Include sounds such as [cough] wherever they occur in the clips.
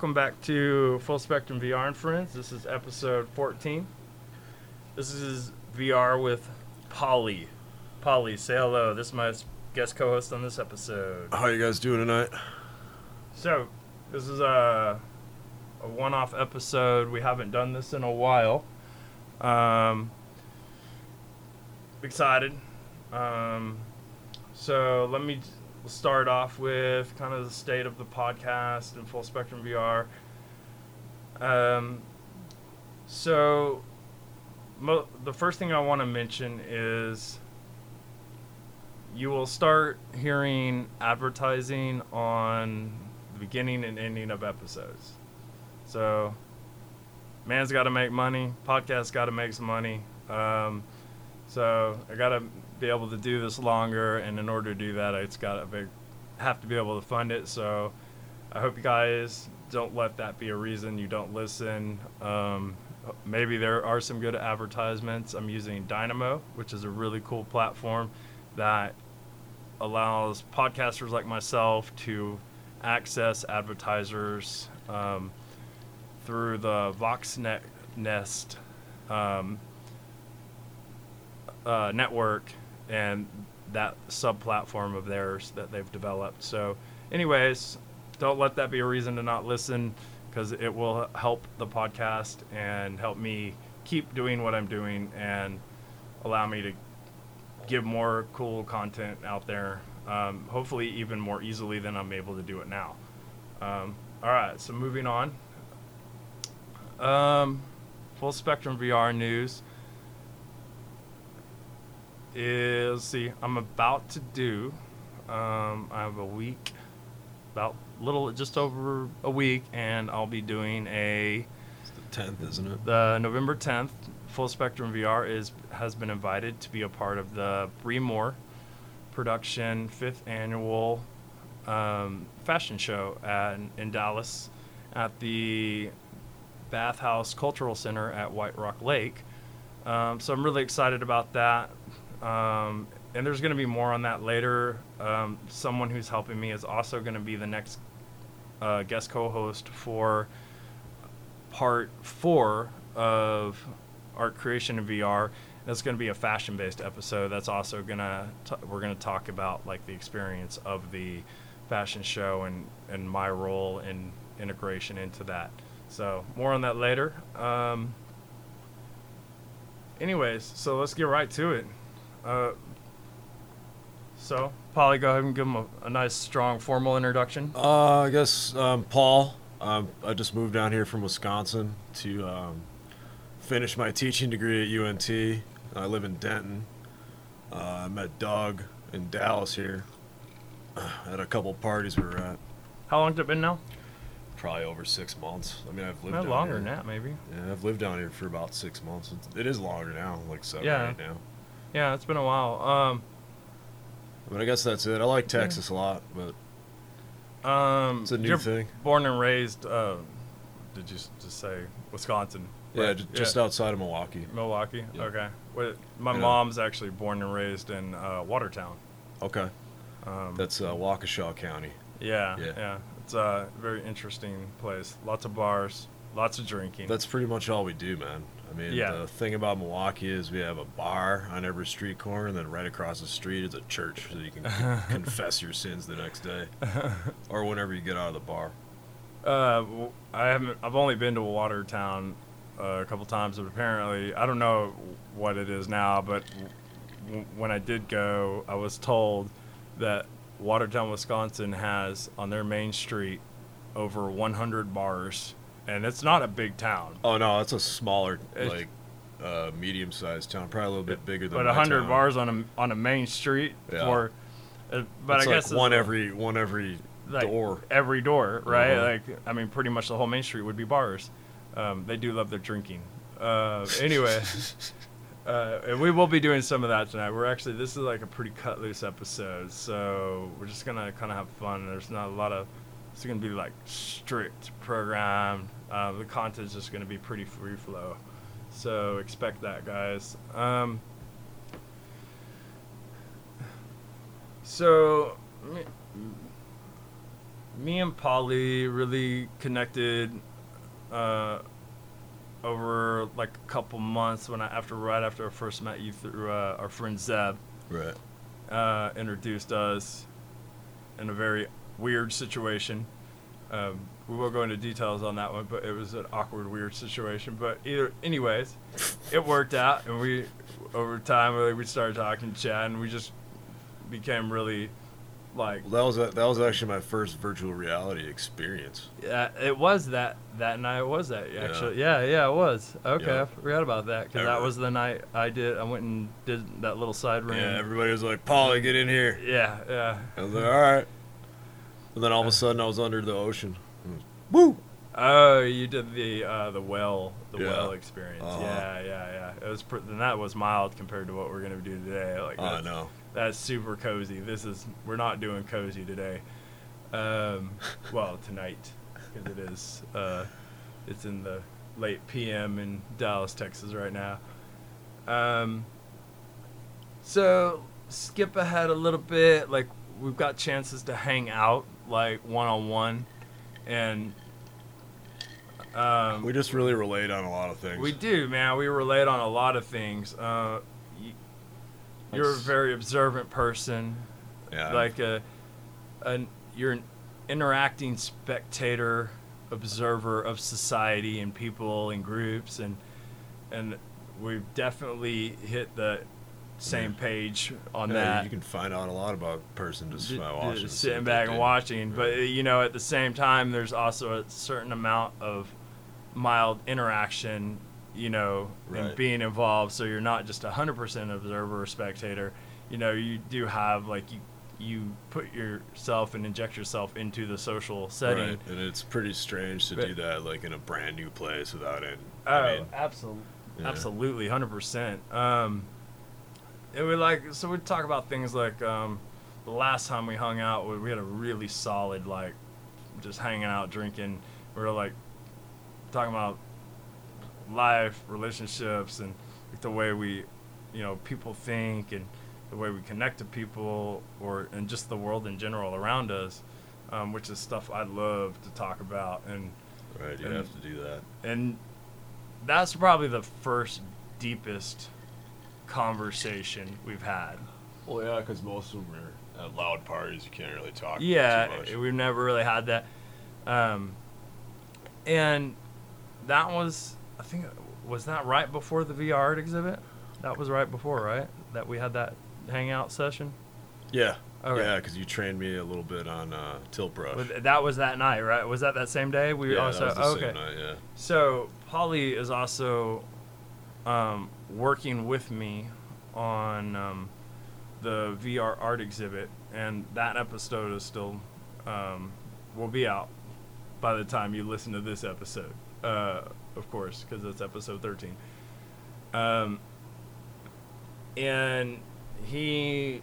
welcome back to Full Spectrum VR and Friends. This is episode 14. This is VR with Polly. Polly, say hello. This is my guest co-host on this episode. How you guys doing tonight? So, this is a, a one-off episode. We haven't done this in a while. Um, excited. Um, so let me start off with kind of the state of the podcast and Full Spectrum VR. Um, so mo- the first thing I want to mention is you will start hearing advertising on the beginning and ending of episodes. So, man's got to make money. Podcast got to make some money. Um, so I got to be able to do this longer, and in order to do that, it's got to have to be able to fund it. So I hope you guys don't let that be a reason you don't listen. Um, maybe there are some good advertisements. I'm using Dynamo, which is a really cool platform that allows podcasters like myself to access advertisers um, through the VoxNet Nest um, uh, network and that sub platform of theirs that they've developed. So, anyways, don't let that be a reason to not listen because it will help the podcast and help me keep doing what I'm doing and allow me to give more cool content out there. Um, hopefully, even more easily than I'm able to do it now. Um, all right, so moving on. Um, full spectrum VR news is see I'm about to do. Um, I have a week, about little just over a week, and I'll be doing a It's the tenth, isn't it? the November 10th. Full Spectrum VR is has been invited to be a part of the Bremore production fifth annual um, fashion show at, in Dallas at the Bathhouse Cultural Center at White Rock Lake. Um, so I'm really excited about that. Um, and there's going to be more on that later. Um, someone who's helping me is also going to be the next uh, guest co-host for part four of art creation in VR. That's going to be a fashion-based episode. That's also gonna we're going to talk about like the experience of the fashion show and and my role in integration into that. So more on that later. Um, anyways, so let's get right to it. Uh, so, Polly, go ahead and give him a, a nice, strong, formal introduction. Uh, I guess um, Paul. Um, I just moved down here from Wisconsin to um, finish my teaching degree at UNT. I live in Denton. Uh, I met Doug in Dallas here at a couple parties we were at. How long has it been now? Probably over six months. I mean, I've lived No, down longer here. than that, maybe. Yeah, I've lived down here for about six months. It is longer now, like seven Yeah. right now. Yeah, it's been a while. Um, I mean, I guess that's it. I like Texas a lot, but um, it's a new you're thing. Born and raised. Uh, did you just say Wisconsin? Yeah, Right, ju- just outside of Milwaukee. Milwaukee. Yeah. Okay. What, my Yeah. mom's actually born and raised in uh, Watertown. Okay, Um, that's uh, Waukesha County. yeah, yeah. yeah, It's a very interesting place. Lots of bars, lots of drinking. That's pretty much all we do, man. I mean, Yeah. the thing about Milwaukee is we have a bar on every street corner, and then right across the street is a church, so you can [laughs] confess your sins the next day, [laughs] or whenever you get out of the bar. Uh, I haven't. I've only been to Watertown uh, a couple times, but apparently, I don't know what it is now. But w- when I did go, I was told that Watertown, Wisconsin, has on their main street over 100 bars, and it's not a big town. Oh no, it's a smaller, It's- like, uh, medium-sized town, probably a little bit bigger than. But 100 bars on a on a main street Yeah. Uh, but It's I like guess one every one every like, door. every door, right? Uh-huh. Like, I mean, pretty much the whole main street would be bars. Um, they do love their drinking. Uh, anyway, [laughs] uh, and we will be doing some of that tonight. We're actually this is like a pretty cut loose episode, so we're just gonna kind of have fun. There's not a lot of. It's gonna be like strict programmed. Uh, the content's just gonna be pretty free flow, so expect that, guys. Um, so, me- me and Polly really connected uh, over like a couple months when I after right after I first met you through uh, our friend Zeb Right. uh, introduced us in a very weird situation. Um, we won't go into details on that one, but it was an awkward, weird situation. But either, anyways, it worked out, and we, over time, really, we started talking, chatting. And we just became really, like, Well, that was a, that was actually my first virtual reality experience. yeah, it was that that night. Was that actually? Yeah, yeah, it was. Okay, Yeah. I forgot about that because that was the night I did. I went and did that little side room. Yeah, everybody was like, "Polly, get in here." yeah, yeah. I was like, "All right." [laughs] And then all of a sudden, I was under the ocean. Woo! Oh, you did the uh, the well the Yeah. well experience. Uh-huh. Yeah, yeah, yeah. It was pr- and that was mild compared to what we're gonna do today. Like I that's, know. that's super cozy. This is we're not doing cozy today. Um, [laughs] well, tonight because it is. Uh, it's in the late PM in Dallas, Texas right now. Um, so skip ahead a little bit. Like we've got chances to hang out like one on one, and um, We just really relate on a lot of things. we do, man. We relate on a lot of things. Uh, y- you're a very observant person. yeah. Like a, an you're an interacting spectator, observer of society and people and groups, and and we've definitely hit the same page on Yeah, that. you can find out a lot about a person just J- by j- watching. sitting back and they- watching. But you know, at the same time, there's also a certain amount of mild interaction. You know, and being involved, so you're not just a hundred percent observer or spectator. You know, you do have like you you put yourself and inject yourself into the social setting. Right, and it's pretty strange to But- do that like in a brand new place without it. Oh, I mean, absolutely, yeah. absolutely, hundred percent. Um, it would like so we'd talk about things like um, the last time we hung out, we, we had a really solid like just hanging out, drinking. We were like talking about life, relationships, and like, the way we, you know, people think and the way we connect to people, or and just the world in general around us, um, which is stuff I love to talk about and right, you and- have to do that. and that's probably the first deepest conversation we've had. Well, yeah, because most of them are at loud parties. You can't really talk. Yeah, we've never really had that. Um, and that was, I think, was that right before the VR art exhibit? That was right before, right? That we had that hangout session. yeah, Okay. yeah, because you trained me a little bit on uh, tilt brush. But that was that night, right? Was that that same day? We yeah, also that was the okay. same night. Yeah. So Polly is also um, working with me on um, the VR art exhibit, and that episode is still um, will be out by the time you listen to this episode, uh, of course, because it's episode thirteen. Um, and he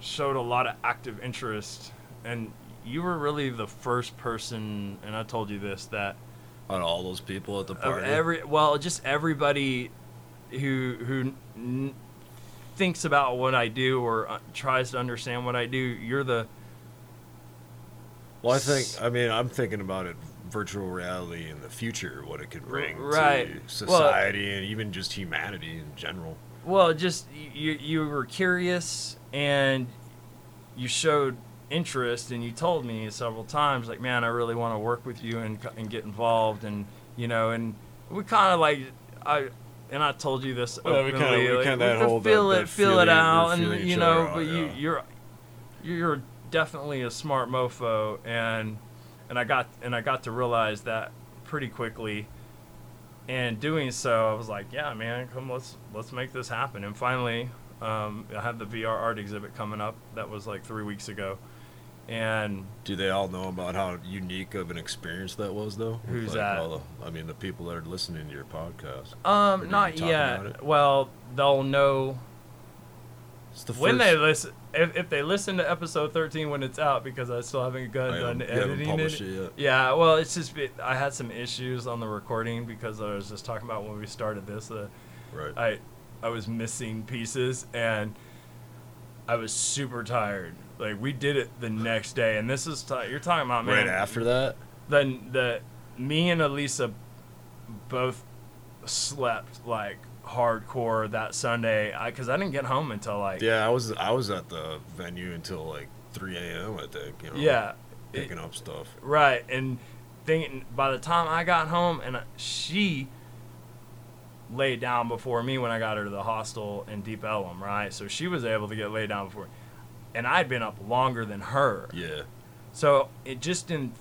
showed a lot of active interest, and you were really the first person, and I told you this that On all those people at the party. every well just everybody who who n- thinks about what I do or uh, tries to understand what I do you're the well, I think. I mean, I'm thinking about it. Virtual reality in the future, what it could bring right. to Well- society and even just humanity in general. well just you you were curious and you showed interest and you told me several times like man I really want to work with you and and get involved and you know and we kind of like I and I told you this Well, we kinda- openly, we like, kinda we could hold that- feel it that feel feeling- it out and you know out, but you yeah. you're you're definitely a smart mofo and and I got and I got to realize that pretty quickly and doing so I was like yeah man come let's let's make this happen and finally um, I have the VR art exhibit coming up that was like three weeks ago and Do they all know about how unique of an experience that was, though? Who's Like, that? all the- I mean, the people that are listening to your podcast. Um not yet well they'll know It's the when first, they listen if, if they listen to episode 13 when it's out because i still haven't got I done editing it it yet. yeah well it's just been- i had some issues on the recording because i was just talking about when we started this uh, Right. i i was missing pieces and i was super tired Like we did it the next day, and this is t- you're talking about man. Right after that. Then the me and Elisa both slept like hardcore that Sunday because I, didn't get home until like Yeah, I was I was at the venue until like 3 a.m. I think. You know, yeah it- picking up stuff. Right, and thinking by the time I got home, and uh, she laid down before me when I got her to the hostel in Deep Ellum, right? So she was able to get laid down before, and I'd been up longer than her. Yeah. So it just in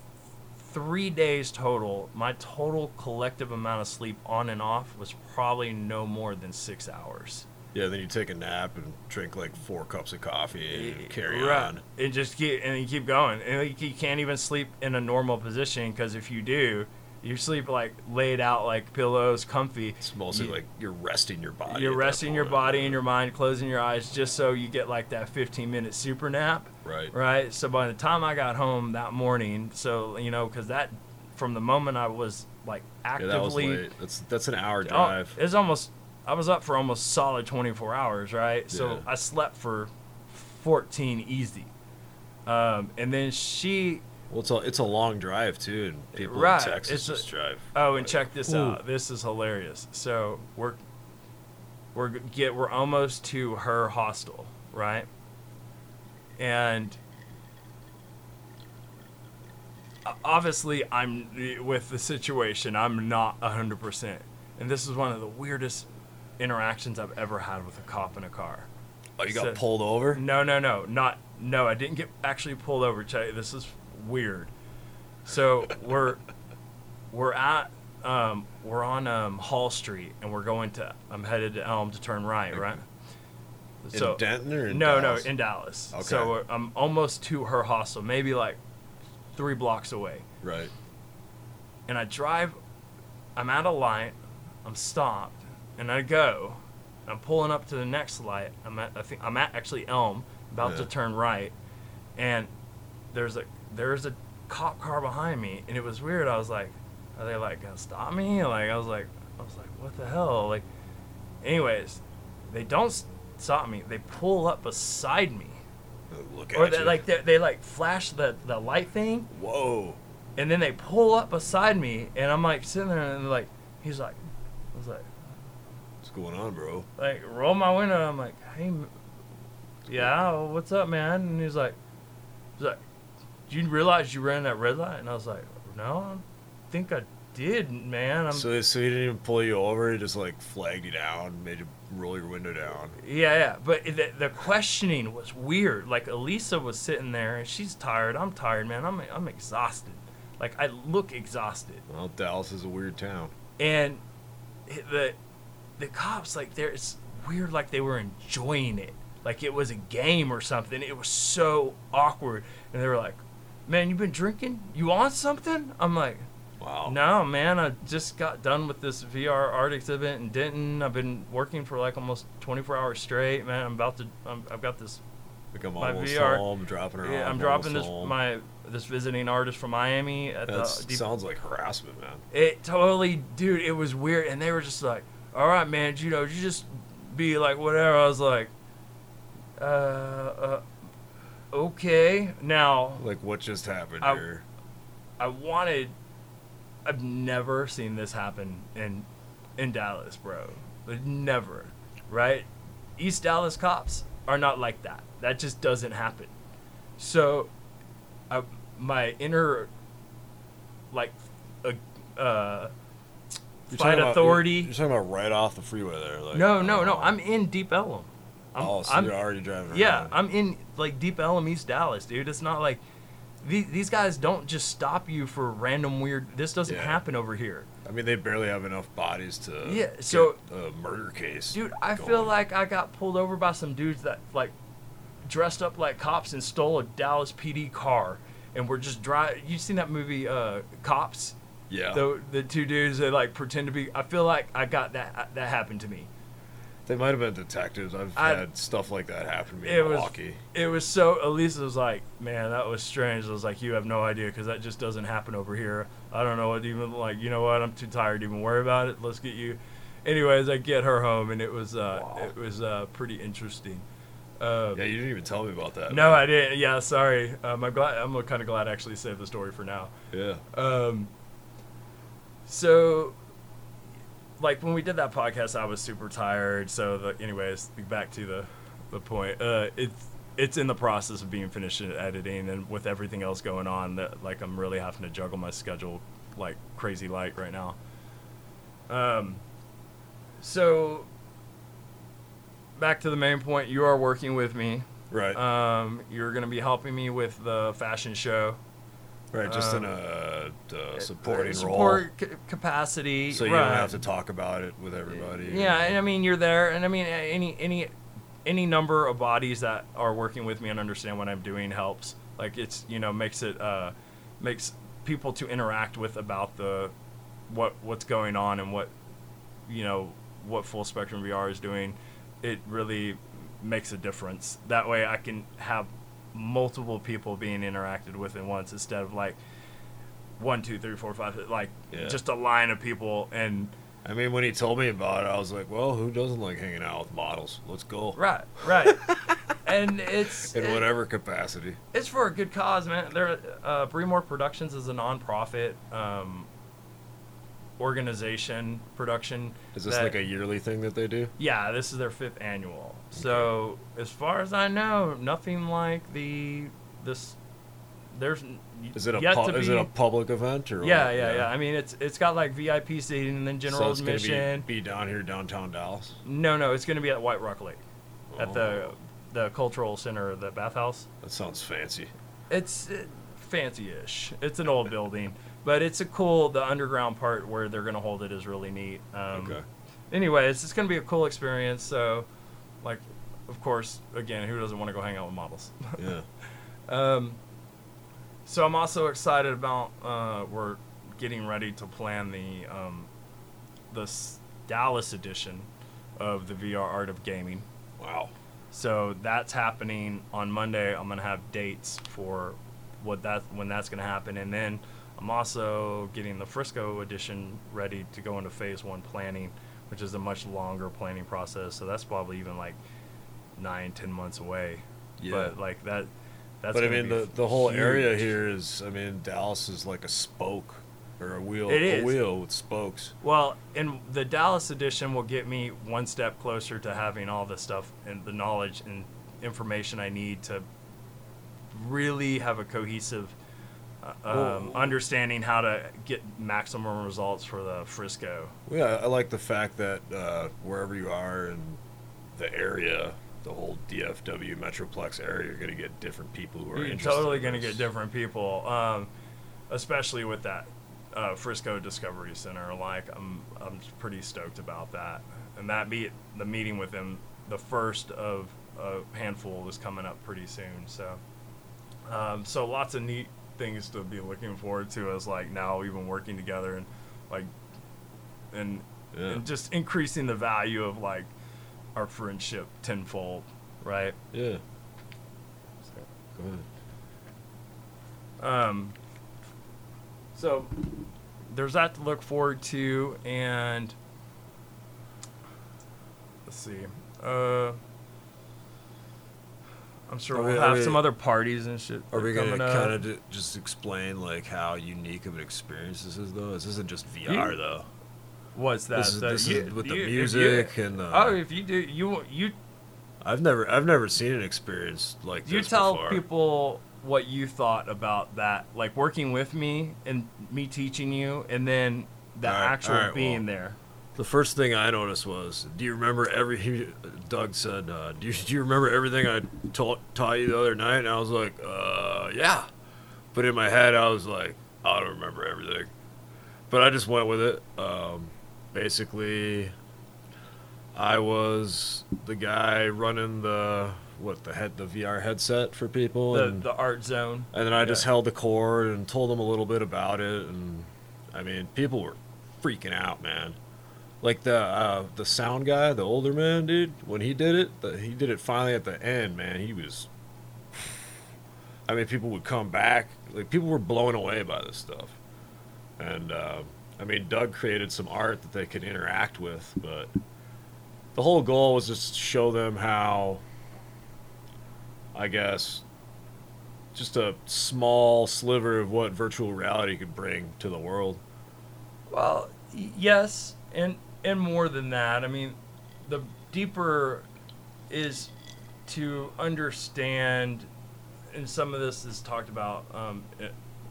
three days total, my total collective amount of sleep on and off was probably no more than six hours. Yeah, then you take a nap and drink like four cups of coffee and carry Right. on. And just keep and you keep going. And you- you can't even sleep in a normal position because if you do, you sleep like laid out like pillows, comfy. It's mostly You- like you're resting your body. You're resting your body and your mind, closing your eyes just so you get like that 15 minute super nap, Right. right? So by the time I got home that morning, so you know, because that from the moment I was like Yeah, actively, that was late. That's that's an hour Oh, drive. it's almost. I was up for almost solid 24 hours, right? So Yeah. I slept for 14 easy. Um, and then she. Well, it's a it's a long drive too, and people Right, in Texas it's a- just drive. Oh, and check this Ooh. out. This is hilarious. So we're we're get we're almost to her hostel, right? And obviously, I'm with the situation. I'm not hundred percent, and this is one of the weirdest interactions I've ever had with a cop in a car. Oh, you got so- pulled over? No, no, no, not no. I didn't get actually pulled over. Check, this is weird. So we're we're at um, we're on um, Hall Street and we're going to I'm headed to Elm to turn right, right? In Denton or in no, Dallas? no, in Dallas. Okay. So I'm almost to her hostel, maybe like three blocks away. Right. And I drive. I'm at a light. I'm stopped, and I go. I'm pulling up to the next light. I'm at I think I'm at actually Elm, about to turn right, and there's a there's a cop car behind me, and it was weird. I was like, are they like gonna stop me? Like I was like I was like what the hell? Like, anyways, they don't stop me. They pull up beside me, Look or at they you. like they, they like flash the the light thing, Whoa. and then they pull up beside me, and I'm like sitting there, and like he's like, I was like. What's going on, bro? like roll my window. I'm like, hey, m- yeah, what's up, man? And he's like, he's like, you realize you ran that red light? And I was like, no, I think I did, man. I'm, so, so he didn't even pull you over. He just like flagged you down, made you roll your window down. yeah, yeah. But the, the questioning was weird. Like Elisa was sitting there, and she's tired. I'm tired, man. I'm I'm exhausted. Like I look exhausted. Well, Dallas is a weird town. and the the cops like they're it's weird like they were enjoying it like it was a game or something it was so awkward and they were like man you've been drinking you want something i'm like Wow. no man i just got done with this vr art exhibit in denton i've been working for like almost 24 hours straight man i'm about to I'm, i've got this Like I'm my almost VR home, dropping her yeah, off. i'm dropping this home. my this visiting artist from miami at That the deep sounds like harassment, man. it totally, dude. It was weird, and they were just like, "All right, man, you know, you just be like whatever." I was like, "Uh, uh okay." Now, Like what just happened I- here? I wanted. I've never seen this happen in in Dallas, bro. Like, Never, right? East Dallas cops are not like that. That just doesn't happen. So, I, my inner, like, uh, uh You're fight talking about- authority. you're, you're talking about right off the freeway there. Like, no, no, no. oh. I'm in Deep Ellum. I'm, oh, so I'm- you're already driving. yeah, around. I'm in like Deep Ellum, East Dallas, dude. It's not like these, these guys don't just stop you for random weird. This doesn't Yeah. happen over here, I mean, they barely have enough bodies to. Yeah, so- a murder case. dude. I feel like I got pulled over by some dudes that like dressed up like cops and stole a Dallas PD car, and were just drive. You seen that movie, uh, Cops? Yeah. The the two dudes that like pretend to be. I feel like I got that that happened to me. They might have been detectives. I've I- had stuff like that happen to me It in was- Milwaukee. It was so. Elisa was like, "Man, that was strange." I was like, "You have no idea because that just doesn't happen over here. I don't know what even like. You know what? I'm too tired to even worry about it. Let's get you." Anyways, I get her home and it was uh, Wow. it was uh, pretty interesting. Uh, Yeah, you didn't even tell me about that. no, I didn't. Yeah, sorry. Um, I'm glad. I'm kind of glad I actually saved the story for now. Yeah. Um, so, like when we did that podcast, I was super tired. So, the, anyways, back to the the point. Uh, it's it's in the process of being finished in editing, and with everything else going on, that like I'm really having to juggle my schedule like crazy light right now. Um, so back to the main point. You are working with me. Right. Um, you're going to be helping me with the fashion show. Right. Just in um, a uh, supporting role. support ca- capacity. So you right. don't have to talk about it with everybody. Yeah, and I mean you're there, and I mean any any any number of bodies that are working with me and understand what I'm doing helps. Like it's you know makes it uh, makes people to interact with about the what what's going on and what you know what full spectrum VR is doing. It really makes a difference. That way, I can have multiple people being interacted with at once instead of like one, two, three, four, five, like Yeah. just a line of people and. I mean, when he told me about it, I was like, well, who doesn't like hanging out with models? Let's go. Right, right. [laughs] and it's In it- whatever capacity. it's for a good cause, man. There, uh, Bremore Productions is a nonprofit um, organization production. Is this that- like a yearly thing that they do? Yeah, this is their fifth annual. So as far as I know, nothing like the this. There's Is it a pu- to is it a public event or yeah, what? yeah, yeah. I mean, it's it's got like VIP seating and then general so it's admission. be, be down here downtown Dallas. No, no, it's going to be at White Rock Lake, at the Oh. the cultural center, the bathhouse. That sounds fancy. It's uh, fancy-ish. It's an old building, but it's a cool. The underground part where they're gonna hold it is really neat. Um, okay. Anyway, it's just gonna be a cool experience. So, like, of course, again, who doesn't want to go hang out with models? Yeah. [laughs] Um, so I'm also excited about. Uh, we're getting ready to plan the um, the Dallas edition of the VR Art of Gaming. Wow. So that's happening on Monday. I'm gonna have dates for what that when that's gonna happen, and then I'm also getting the Frisco edition ready to go into phase one planning, which is a much longer planning process. So that's probably even like nine, ten months away. Yeah. But like that, that's. but I mean, the, the whole area here is, I mean, Dallas is like a spoke or a wheel, It a wheel with spokes. Well, and the Dallas edition will get me one step closer to having all the stuff and the knowledge and information I need to really have a cohesive um, understanding how to get maximum results for the Frisco. Yeah, I like the fact that uh, wherever you are in the area, the whole DFW Metroplex area, you're going to get different people who are You're interested. totally in going to get different people, um, especially with that uh, Frisco Discovery Center. Like, I'm I'm pretty stoked about that, and that meet the meeting with them, the first of a handful, is coming up pretty soon. So, um, so lots of neat things to be looking forward to as like now even working together and like and Yeah. and just increasing the value of like our friendship tenfold, right? Yeah. Go ahead. Um, so there's that to look forward to, and let's see. Uh, I'm sure Are we'll we- are have we- some other parties and shit. Are we going to up. kind of just explain like how unique of an experience this is, though? This isn't just VR, though. What's that? This is- The- this is with the you- if music you- and the- oh, if you do, you you I've never, I've never seen an experience like you tell before. people what you thought about that, like working with me and me teaching you, and then the All right, actual all right, being well, there. The first thing I noticed was, do you remember every? He, Doug said, uh, do, you, [laughs] do you remember everything I taught taught you the other night? And I was like, uh, yeah. But in my head, I was like, I don't remember everything. But I just went with it. Um, basically, I was the guy running the what the head the VR headset for people, The and, the art zone. and then I just held the cord and told them a little bit about it, and I mean, people were freaking out, man. Like the uh, the sound guy, the older man, dude, when he did it, the, he did it finally at the end, man. He was. I mean, people would come back. Like people were blown away by this stuff, and uh, I mean, Doug created some art that they could interact with, but the whole goal was just to show them how I guess, just a small sliver of what virtual reality could bring to the world. Well, yes, and and more than that. I mean, the deeper is to understand, and some of this is talked about um,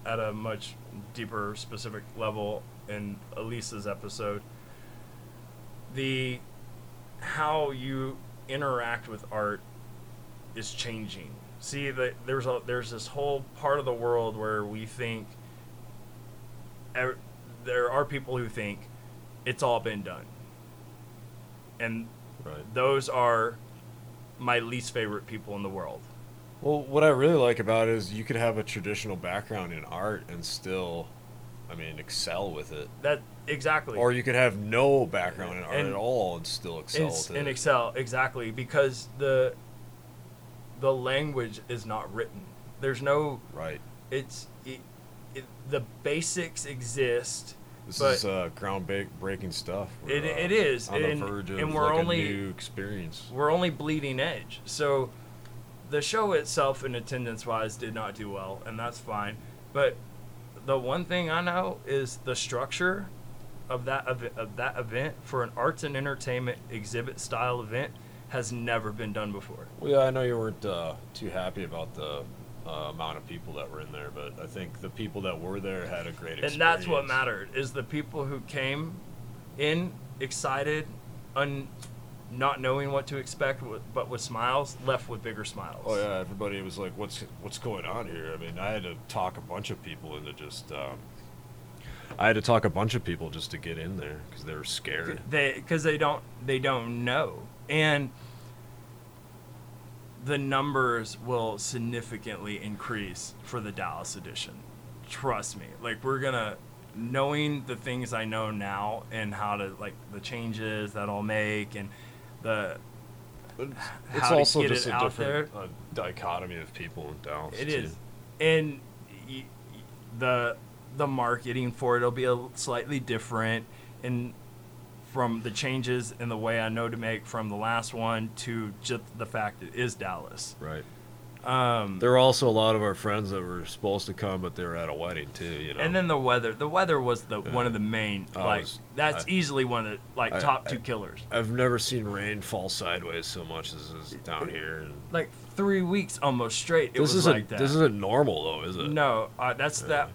at a much deeper, specific level in Elisa's episode. The how you interact with art is changing. See that there's a there's this whole part of the world where we think ev- there are people who think it's all been done. And Right. those are my least favorite people in the world. Well, what I really like about it is you could have a traditional background in art and still, I mean, excel with it. That exactly. Or you could have no background in art And- at all and still excel in it. Excel exactly because the the language is not written. There's no right. it's it, it, the basics exist. This But- is uh, groundbreaking stuff. We're, It- uh, it is, on and- the verge of and we're like only- a new experience. We're only bleeding edge. So the show itself in attendance wise did not do well and that's fine. But the one thing I know is the structure of that ev- of that event for an arts and entertainment exhibit style event has never been done before. Well, yeah, I know you weren't uh, too happy about the uh, amount of people that were in there, but I think the people that were there had a great experience. and that's what mattered is the people who came in excited un not knowing what to expect but with smiles left with bigger smiles Oh yeah, everybody was like, "What's what's going on here?" I mean, I had to talk a bunch of people into just. Um, I had to talk a bunch of people just to get in there because they were scared. they because they don't they don't know and the numbers will significantly increase for the Dallas edition trust me like we're gonna knowing the things I know now and how to like the changes that I'll make and the But how it's to also get just it a out different uh, dichotomy of people in Dallas. It too. is, and y- y- the the marketing for it will be a slightly different, and from the changes in the way I know to make from the last one to just the fact it is Dallas. right. Um, There were also a lot of our friends that were supposed to come, but they were at a wedding too. You know. and then the weather. The weather was the one of the main I like was- that's I- easily one of the like I- top two killers. I've never seen rain fall sideways so much as is down here. And Like three weeks almost straight. It this was isn't like that. this isn't normal though, is it? No, uh, that's Yeah. that.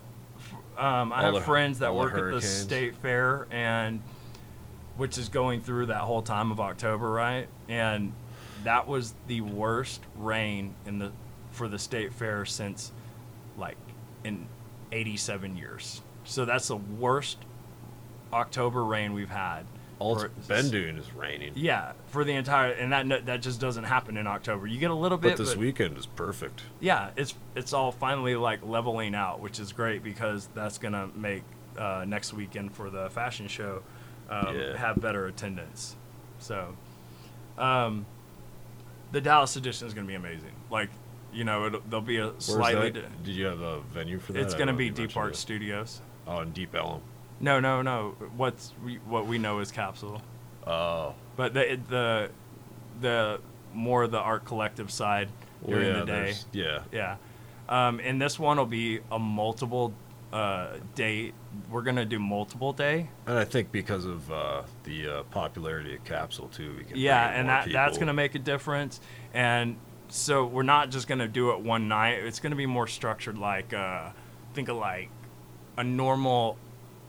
Um, I All have the- friends that work at the state fair, and which is going through that whole time of October, right? And that was the worst rain in the for the state fair since like in 87 years. So that's the worst October rain we've had. All for- it's been doing is raining. Yeah, for the entire and that that just doesn't happen in October. You get a little bit, But this weekend is perfect. yeah, it's it's all finally like leveling out, which is great because that's gonna make uh, next weekend for the fashion show um, Yeah. have better attendance. So, um, the Dallas edition is gonna be amazing. Like, you know, it'll, there'll be a slightly. that? Did you have a venue for that? it's gonna be Deep Art. Studios. Oh, in Deep Ellum. No, no, no. What's we, what we know is Capsule, Oh. but the the the more the art collective side Well, during yeah, the day. Yeah. Yeah. Um, and this one will be a multiple uh, day. We're going to do multiple day. And I think because of uh, the uh, popularity of Capsule too, we can Yeah, and that that's going to make a difference. And so we're not just going to do it one night. It's going to be more structured like uh, think of like a normal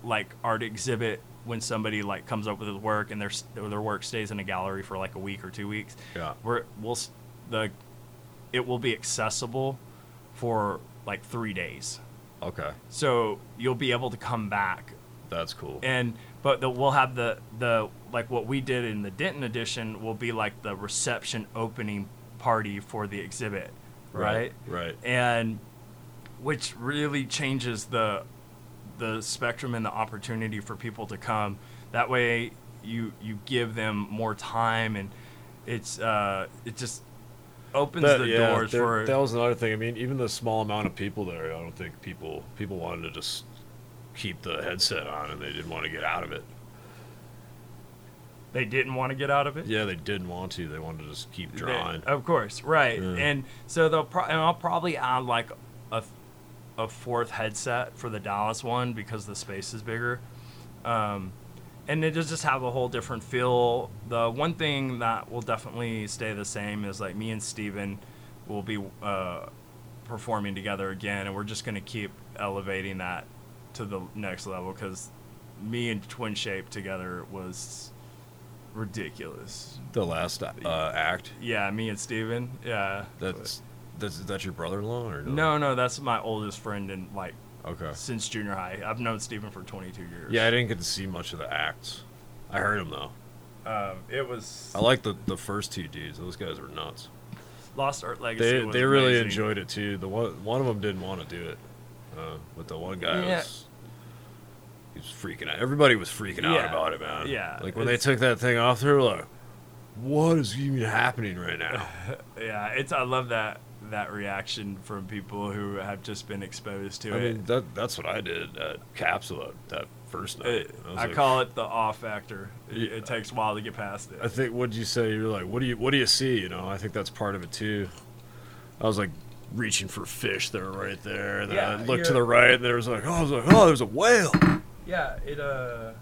like art exhibit when somebody like comes up with his work and their their work stays in a gallery for like a week or two weeks. Yeah. We're we'll the it will be accessible for like 3 days. Okay, so you'll be able to come back that's cool. and but the, we'll have the the like what we did in the denton edition will be like the reception opening party for the exhibit right, Right. and which really changes the the spectrum and the opportunity for people to come that way you you give them more time and it's uh it just opens the yeah, doors there- for that was another thing. I mean, even the small amount of people there, I don't think people people wanted to just keep the headset on and they didn't want to get out of it. they didn't want to get out of it. Yeah, they didn't want to. They wanted to just keep They- drawing. of course, right. Yeah. And so they'll pro- and I'll probably add like a, a fourth headset for the Dallas one because the space is bigger. Um, and it does just have a whole different feel. The one thing that will definitely stay the same is like me and Steven will be uh, performing together again, and we're just going to keep elevating that to the next level because me and Twin Shape together was ridiculous. the last uh, act. Yeah, me and Steven. Yeah. That's that's that's your brother-in-law or No, no, that's my oldest friend and like Okay. since junior high. I've known Steven for 22 years. Yeah, I didn't get to see much of the acts. I heard them though. Um, it was I like the the first two dudes. Those guys were nuts. Lost Art Legacy. They they really amazing. enjoyed it too. The one one of them didn't want to do it, uh, but the one guy Yeah. was he was freaking out. Everybody was freaking out about it, man. Yeah, like when they took that thing off, they were like, "What is even happening right now?" [laughs] Yeah, it's I love that that reaction from people who have just been exposed to it. I it. mean, that that's what I did at Capsula that first night. It- I I like- call it the awe factor. It, Yeah. it takes a while to get past it. I think what did you say? You're like, what do you what do you see? You know, I think that's part of it too. I was like reaching for fish that were right there, then Yeah, I looked to the right, and there was like, oh, I was like, oh, there's a whale. Yeah, it uh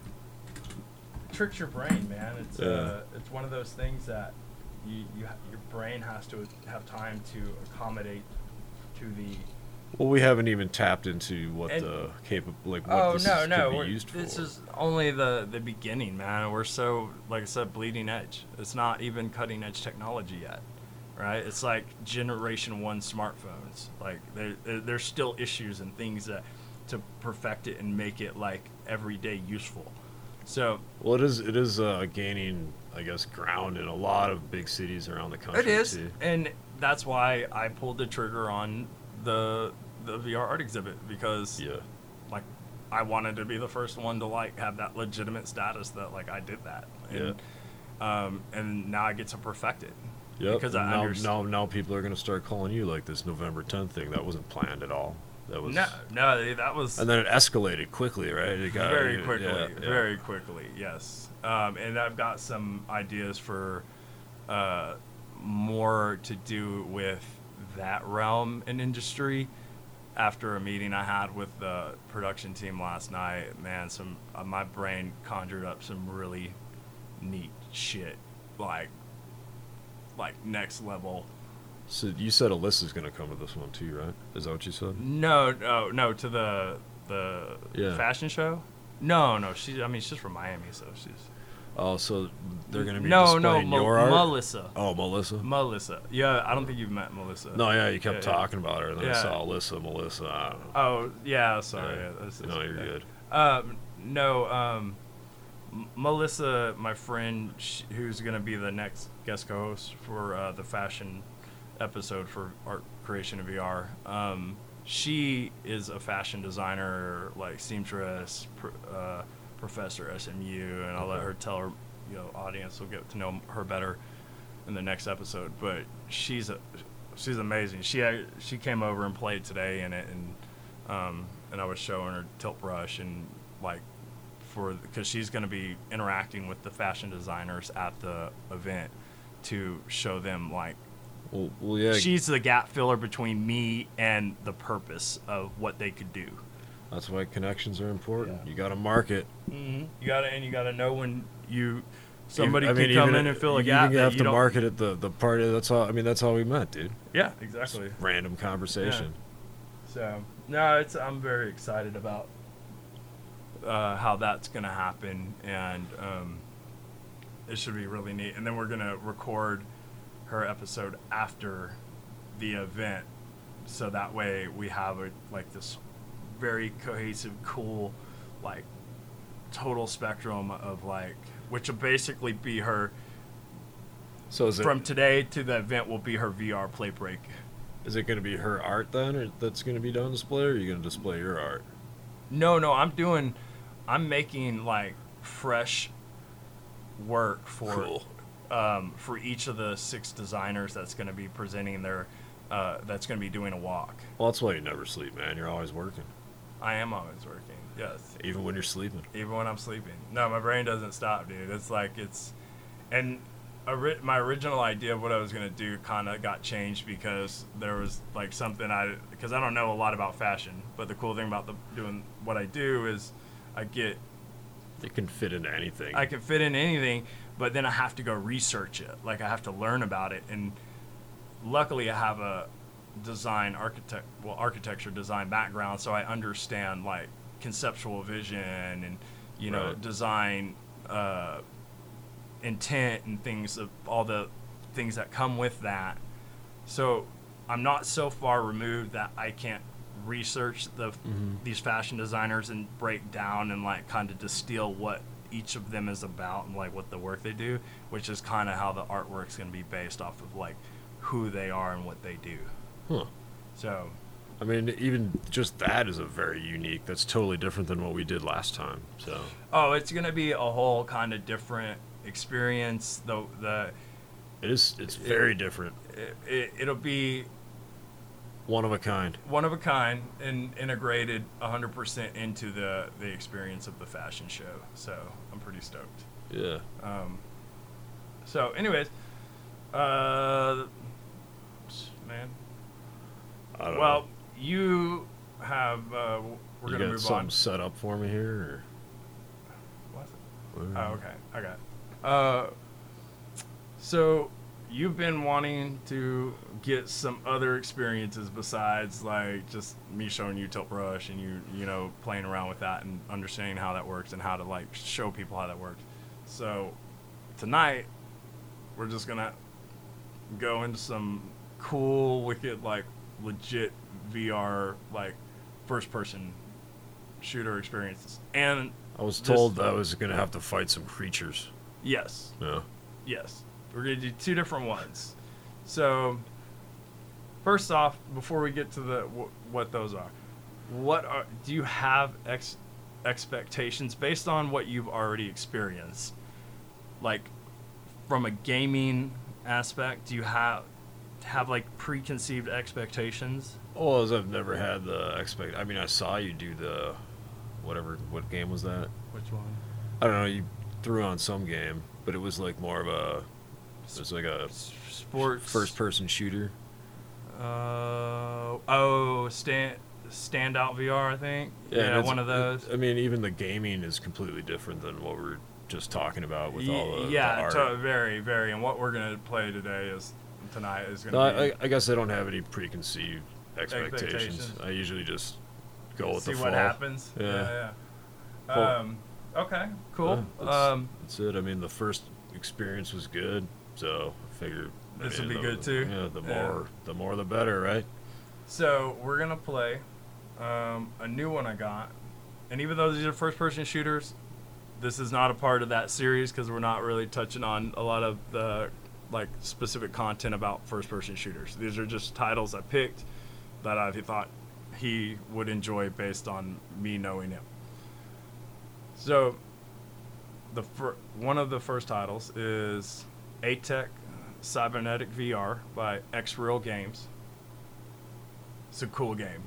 tricks your brain, man. It's Yeah. uh it's one of those things that you, you your brain has to have time to accommodate to the Well, we haven't even tapped into what And- the capable like what oh this no is, no be used for. this is only the the beginning man. We're so like i said bleeding edge. It's not even cutting edge technology yet right? It's like generation one smartphones. Like there, there there's still issues and things that to perfect it and make it like everyday useful. So well, it is it is uh, gaining, I guess, ground in a lot of big cities around the country. it is too. and that's why i pulled the trigger on the the vr art exhibit because Yeah. like I wanted to be the first one to like have that legitimate status that like I did that. And, um, and now I get to perfect it. Yep. Because I now, now now people are gonna start calling you like this November 10th thing. That wasn't planned at all. That was No, no, that was And then it escalated quickly, right? It got, very yeah, quickly, yeah. very quickly. Yes, um, and I've got some ideas for uh, more to do with that realm and industry. After a meeting I had with the production team last night, man, some uh, my brain conjured up some really neat shit, like like next level. So you said Alyssa's gonna come to this one too, right? Is that what you said? No, no, no, to the the Yeah. fashion show. No, no, she. I mean, she's from Miami, so she's. Oh, so they're gonna be no, no, Mo- your art. Melissa. Oh, Melissa. Melissa. Yeah, I don't think you've met Melissa. No, yeah, you kept Yeah, yeah. talking about her, and then I saw Alyssa, Melissa. I don't know. Oh, yeah. Sorry. Yeah. Yeah, this is- no, you're yeah. good. Um, no. Um, M- Melissa, my friend, sh- who's gonna be the next guest co-host for uh, the fashion episode for art creation in VR. Um, she is a fashion designer, like seamstress, pr- uh, professor SMU, and I'll let her tell her, you know, audience will get to know her better in the next episode. But she's a, she's amazing. She ac- she came over and played today in it, and um, and I was showing her tilt brush and like for because she's going to be interacting with the fashion designers at the event to show them like Well, well, yeah. she's the gap filler between me and the purpose of what they could do. That's why connections are important. Yeah. You got to market. Mm-hmm. You gotta and you gotta know when you somebody I can mean, come in and fill a you gap. even have you to don't- market at the the party. That's all. I mean, that's all we meant, dude. Yeah, exactly. Random conversation. So no, it's I'm very excited about uh, how that's gonna happen, and um, it should be really neat. And then we're gonna record her episode after the event, so that way we have a like this very cohesive, cool, like total spectrum of like, which will basically be her So is it from today to the event will be her VR play break. is it going to be her art then, or that's going to be done display, or are you going to display your art? No, no, I'm doing, I'm making like fresh work for Cool. um, for each of the six designers that's going to be presenting their, uh, that's going to be doing a walk. Well, that's why you never sleep, man. You're always working. I am always working. Yes. Even when you're sleeping. Even when I'm sleeping. No, my brain doesn't stop, dude. It's like it's, and ori- my original idea of what I was gonna do kind of got changed because there was like something I because I don't know a lot about fashion, but the cool thing about the doing what I do is I get It can fit into anything. I can fit in anything, but then I have to go research it. Like I have to learn about it, and luckily I have a design architect, well, architecture design background, so I understand like conceptual vision and you know Right. design uh, intent and things of all the things that come with that. So I'm not so far removed that I can't research the Mhm. these fashion designers and break down and like kind of distill what each of them is about and like what the work they do, which is kind of how the artwork's going to be based off of like who they are and what they do. Huh. So I mean, even just that is a very unique. That's totally different than what we did last time. So Oh, it's gonna be a whole kind of different experience. Though the it is. It's very different. it, it, it'll be One of a kind. one of a kind and integrated 100% into the the experience of the fashion show. So I'm pretty stoked. Yeah. Um, so, anyways, uh, man. Well, know. you have. Uh, we're you gonna move something on. set up for me here. What? Or? Oh, okay. I got. It. Uh, so you've been wanting to get some other experiences besides like just me showing you tilt brush and you you know playing around with that and understanding how that works and how to like show people how that works. So tonight we're just gonna go into some cool, wicked, like legit VR like first person shooter experiences. And I was this- told that I was gonna have to fight some creatures. yes, Yeah. Yes, we're gonna do two different ones. So, first off, before we get to the wh- what those are, what are do you have ex- expectations based on what you've already experienced? Like, from a gaming aspect, do you have have like preconceived expectations? Well, as I've never had the expect. I mean, I saw you do the whatever. What game was that? Which one? I don't know. You threw on some game, but it was like more of a. It was like a Sports. first-person shooter. Uh oh, stand standout VR, I think. and Yeah, one of those. I mean, even the gaming is completely different than what we're just talking about with all the, yeah, the art. to- very, very. And what we're gonna play today is tonight is gonna No, be I, I guess I don't have any preconceived expectations. Expectations. I usually just go with see the what flow. happens. Yeah. yeah. yeah. Um, okay, cool. That's, um, that's it. I mean, the first experience was good, so I figured This will be the- good too? Yeah, the more the more the better, right? so we're gonna play um, a new one I got, and even though these are first-person shooters, this is not a part of that series because we're not really touching on a lot of the like specific content about first-person shooters. These are just titles I picked that I thought he would enjoy based on me knowing him. So, the fir- one of the first titles is A-Tech Cybernetic VR by X Real Games. It's a cool game.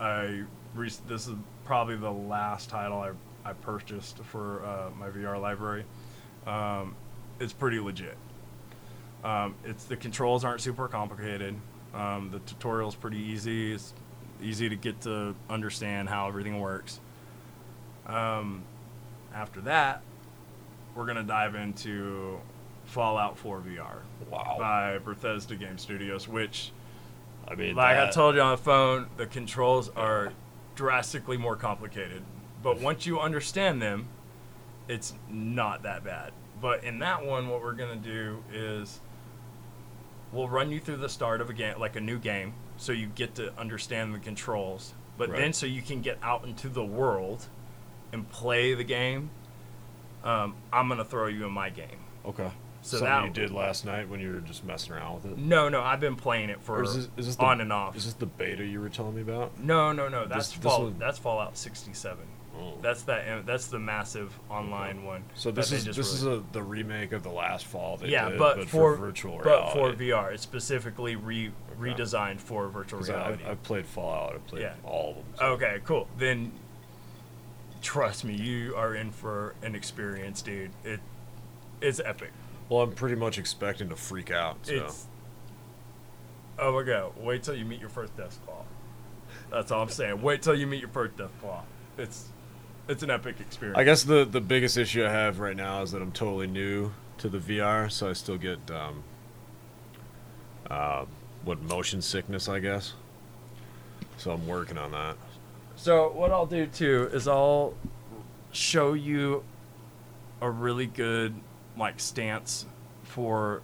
I re- this is probably the last title I, I purchased for uh, my VR library. Um, it's pretty legit. Um, it's the controls aren't super complicated. Um, the tutorial's pretty easy. It's easy to get to understand how everything works. Um, after that, we're gonna dive into Fallout 4 VR Wow. by Bethesda Game Studios, which, I mean, like I told you on the phone, the controls are drastically more complicated. But [laughs] once you understand them, it's not that bad. But in that one, what we're gonna do is we'll run you through the start of a game, like a new game, so you get to understand the controls. But Right. then, so you can get out into the world and play the game. Um, I'm gonna throw you in my game. okay. So Something that- you did last night when you were just messing around with it. No, no, I've been playing it for is this, is this the, on and off. Is this the beta you were telling me about? No, no, no. That's This- this Fall, one- That's Fallout 67. Oh. That's that. That's the massive online one. So this is this is released. a, the remake of the last fall they yeah, did, but, but for, virtual but for. VR, it's specifically re redesigned for virtual I, reality. I played Fallout. I played Yeah. all of them. so- okay, cool. Then trust me, you are in for an experience, dude. It it's epic. Well, I'm pretty much expecting to freak out. So. It's oh my god! Wait till you meet your first Deathclaw. That's all I'm saying. Wait till you meet your first death claw. It's it's an epic experience. I guess the the biggest issue I have right now is that I'm totally new to the VR, so I still get um, uh, what motion sickness, I guess. So I'm working on that. So what I'll do too is I'll show you a really good like stance for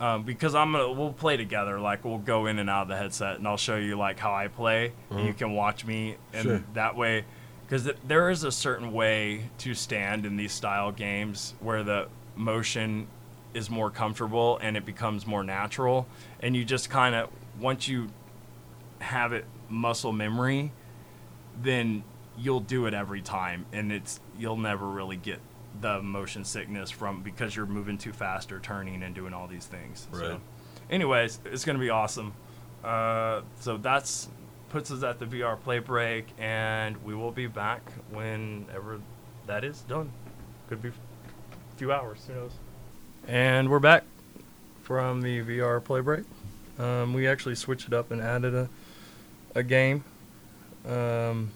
um, because I'm gonna we'll play together like we'll go in and out of the headset and I'll show you like how I play and you Mhm. can watch me and Sure. that way because th- there is a certain way to stand in these style games where the motion is more comfortable and it becomes more natural and you just kind of once you have it muscle memory then you'll do it every time and it's you'll never really get the motion sickness from because you're moving too fast or turning and doing all these things so Right. anyways it's going to be awesome uh, so that's puts us at the vr play break and we will be back whenever that is done. Could be a few hours who knows? And we're back from the vr play break. Um, we actually switched it up and added a, a game. Um,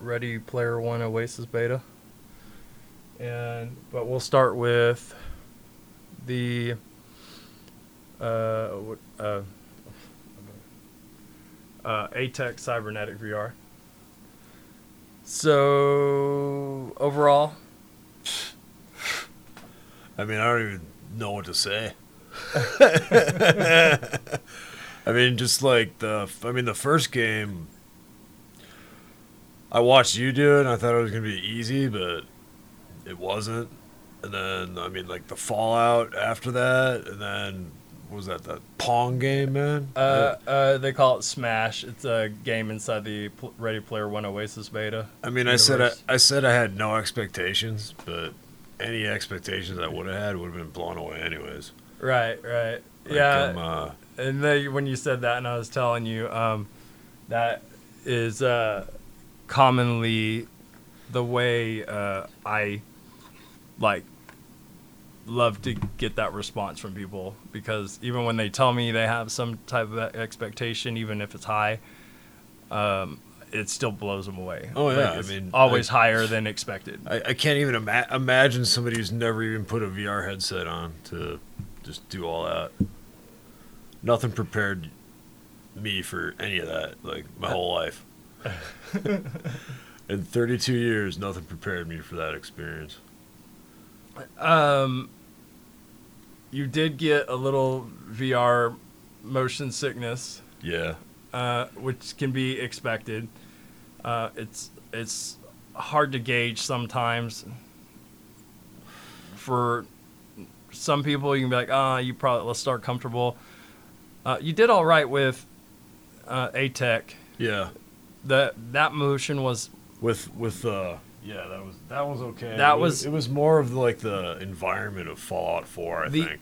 Ready Player One Oasis beta, and but we'll start with the uh, uh, uh, A-Tech Cybernetic VR. So overall, I mean, I don't even know what to say. [laughs] I mean, just like the, I mean, the first game, I watched you do it, and I thought it was gonna be easy, but it wasn't. And then, I mean, like the Fallout after that, and then what was that that Pong game, man? uh, uh, they call it Smash. It's a game inside the Pl- Ready Player One Oasis beta. I mean, I said I. I said I had no expectations, but any expectations I would have had would have been blown away anyways. Right, right. Like, yeah, um, uh, and then when you said that, and I was telling you, um, that is uh, commonly the way uh, I like love to get that response from people because even when they tell me they have some type of expectation, even if it's high, um, it still blows them away. Oh, yeah, I mean, always I- higher than expected. I, I can't even ima- imagine somebody who's never even put a VR headset on to just do all that. Nothing prepared me for any of that, like my whole life. [laughs] In 32 years, nothing prepared me for that experience. Um, you did get a little VR motion sickness. Yeah. uh, which can be expected. Uh, it's it's hard to gauge sometimes. For some people, you can be like, ah, you probably let's start comfortable. Uh, you did all right with uh, A-Tech. Yeah. That that motion was With with uh yeah, that was that was okay. That it was- it was more of like the environment of Fallout 4, I the. think.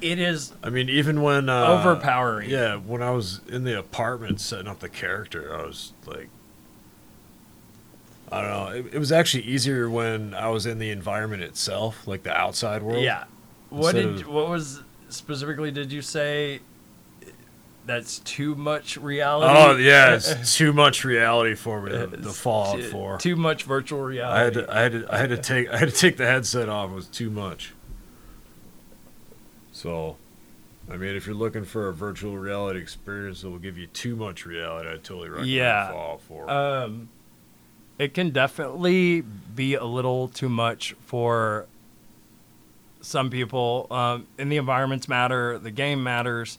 It is I mean, even when uh, overpowering. Yeah, when I was in the apartment setting up the character, I was like, I don't know. It, it was actually easier when I was in the environment itself, like the outside world. Yeah. What did of- what was specifically did you say? That's too much reality. Oh yeah, it's [laughs] too much reality for me. The, the Fallout too- 4. Too much virtual I had reality. to, I had to, I had to take, I had to take the headset off. It was too much. So, I mean, if you're looking for a virtual reality experience that will give you too much reality, I totally recommend Yeah. Fallout 4. Um, it can definitely be a little too much for some people. Um, and the environments matter. The game matters.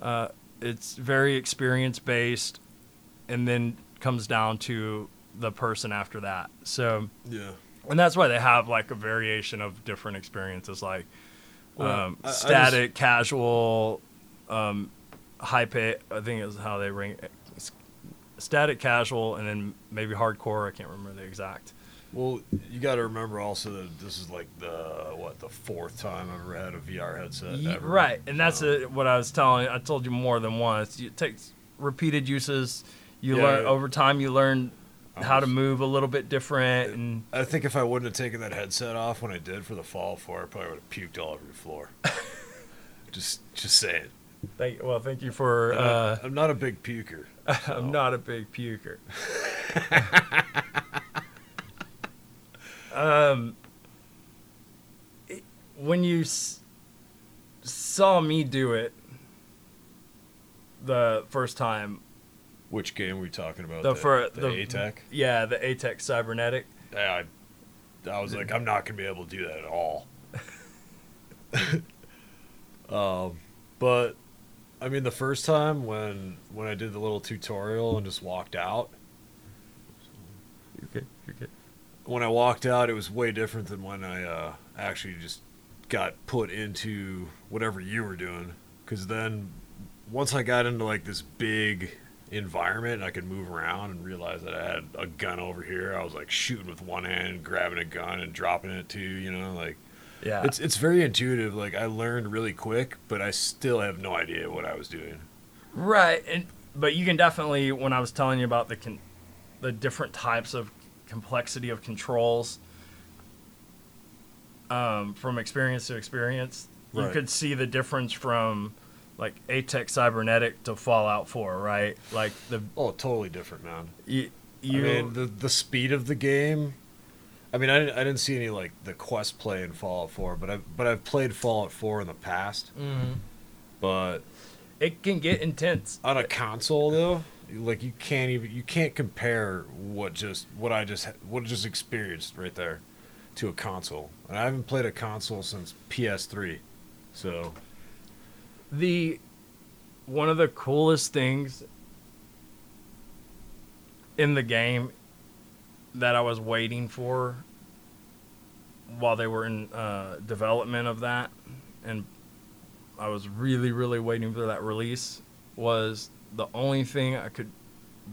Uh, it's very experience based, and then comes down to the person after that. So, yeah. and that's why they have like a variation of different experiences, like Well, um, I- I just- static, casual, um, high pay. I think is how they ring. Static, casual, and then maybe hardcore. I can't remember the exact. Well, you got to remember also that this is like the what the fourth time I've ever had a VR headset. Ye- ever. right, and that's uh what I was telling. I told you more than once. It takes repeated uses. You Yeah. learn over time. You learn how to move a little bit different and I think if I wouldn't have taken that headset off when I did for the fall 4, I probably would have puked all over the floor. [laughs] just, just saying. thank well thank you for And I- uh I'm not a big puker. [laughs] so- I'm not a big puker. [laughs] um, it- when you s- saw me do it the first time, Which game were we talking about? the, the for the the A-Tech. yeah, the A-Tech cybernetic. I, I was like, I'm not gonna be able to do that at all. [laughs] um, but I mean, the first time when when I did the little tutorial and just walked out, You're good. You're good. When I walked out, it was way different than when I uh, actually just got put into whatever you were doing. Because then, once I got into like this big environment, and I could move around and realize that I had a gun over here. I was like shooting with one hand, grabbing a gun, and dropping it too. You know, like Yeah, it's it's very intuitive. Like I learned really quick, but I still have no idea what I was doing. Right, and but you can definitely when I was telling you about the con- the different types of complexity of controls um, from experience to experience, you could see the difference from like A-Tech cybernetic to Fallout 4, right? Like the Oh, totally different, man. you, you I mean, the the speed of the game. I mean, I didn't, I didn't see any like the quest play in Fallout 4, but I but I've played Fallout 4 in the past. Mhm. But it can get intense. on a console though, like you can't even you can't compare what just what I just what I just experienced right there to a console. And I haven't played a console since PS3, so the one of the coolest things in the game that I was waiting for while they were in uh, development of that, and I was really, really waiting for that release, was the only thing I could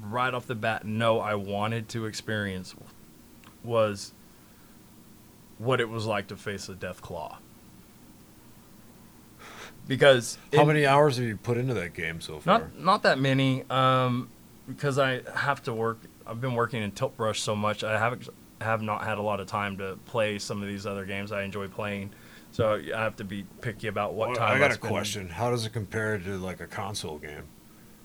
right off the bat know I wanted to experience was what it was like to face a Deathclaw. Because how many hours have you put into that game so far? not not that many, um, because I have to work. I've been working in Tilt Brush so much. I haven't have not had a lot of time to play some of these other games I enjoy playing. So I have to be picky about what Well, time. I got a question. How does it compare to like a console game?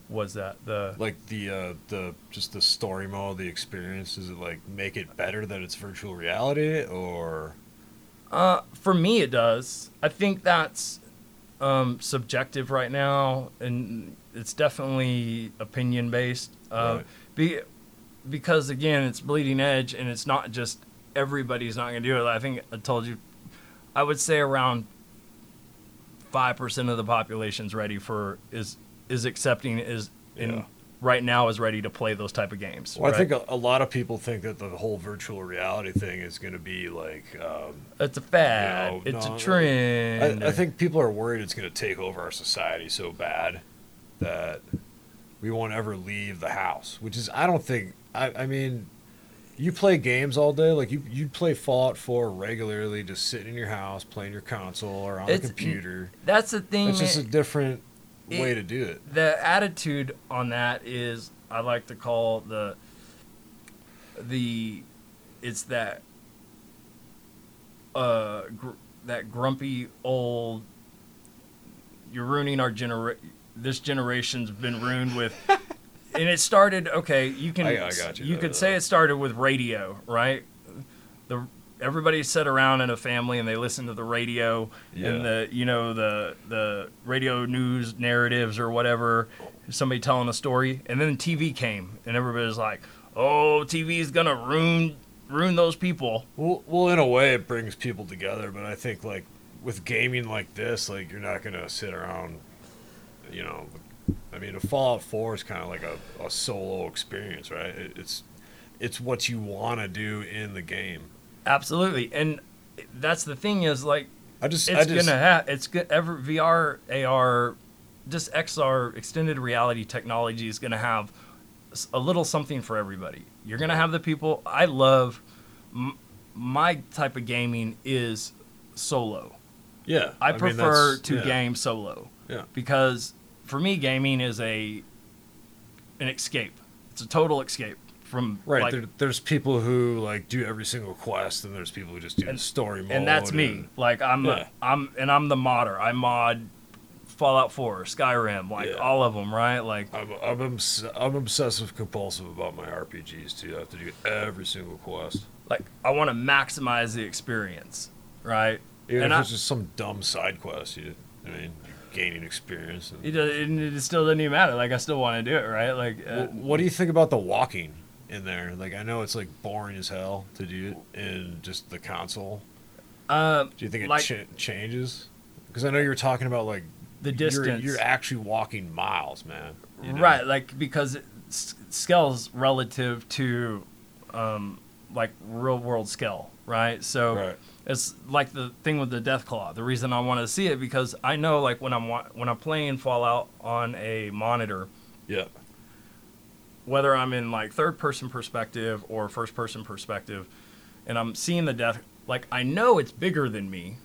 Was that the? Like the uh, the just the story mode, the experience. Does it like make it better that it's virtual reality, or Uh, for me, it does. I think that's um, subjective right now, and it's definitely opinion based. Uh, Right. be, because again, it's bleeding edge, and it's not just everybody's not going to do it. I think I told you, I would say around five percent of the population's ready for is is accepting is in Yeah. right now is ready to play those type of games. Well, I think a, a lot of people think that the whole virtual reality thing is going to be like. Um, it's a fad. know, it's no, a trend. I, I think people are worried it's going to take over our society so bad that we won't ever leave the house. Which is, I don't think. I, I mean, you play games all day. Like you, you play Fallout 4 regularly, just sitting in your house playing your console or on It's- a computer. that's the thing. It's just a different it- way to do it. the attitude on that is I like to call the the it's that uh gr- that grumpy old you're ruining our genera this generation's been ruined with [laughs] and it started okay you can I- I got you. could say it started with radio right everybody sat around in a family and they listened to the radio Yeah. and the you know the the radio news narratives or whatever somebody telling a story and then TV came and everybody was like oh TV is gonna ruin ruin those people Well, well, in a way, it brings people together. But I think like with gaming like this, like you're not gonna sit around, you know. I mean, a Fallout Four is kind of like a, a solo experience, right? It, it's it's what you want to do in the game. Absolutely and that's the thing is like I just, it's I just, gonna have it's good ever VR AR just XR extended reality technology is gonna have a little something for everybody. You're gonna have the people I love. M- my type of gaming is solo. yeah. I, mean, prefer that's- to yeah, game solo Yeah, because for me gaming is a an escape. It's a total escape from Right. like, there, there's people who like do every single quest, and there's people who just do And- the story mode. and that's me. Like I'm Yeah. I'm and I'm the modder. I mod Fallout 4, Skyrim, like Yeah. all of them, right? Like I'm I'm, obs- I'm obsessive compulsive about my RPGs too. I have to do every single quest, like I want to maximize the experience, right? even And if I- it's just some dumb side quest. You, I mean, you're gaining experience. And, It, does, it still doesn't even matter. Like I still want to do it, right? Like uh, what do you think about the walking in there? Like, I know it's like boring as hell to do it in just the console. uh, Do you think it Like- cha- changes? Because I know you're talking about like the you're- distance, You're, actually walking miles, man. you know? right? Like because it, s- scale's relative to um, like real world scale, right? So Right. it's like the thing with the Deathclaw. The reason I want to see it because I know like when I'm wa- when I'm playing Fallout on a monitor, Yeah. Whether I'm in like third person perspective or first person perspective, and I'm seeing the death, like I know it's bigger than me,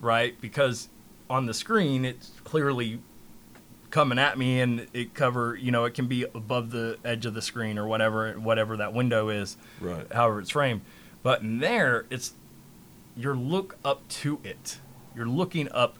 right? Because on the screen it's clearly coming at me and it cover, you know, it can be above the edge of the screen or whatever, whatever that window is, Right. however it's framed. But in there, it's you're look up to it. You're looking up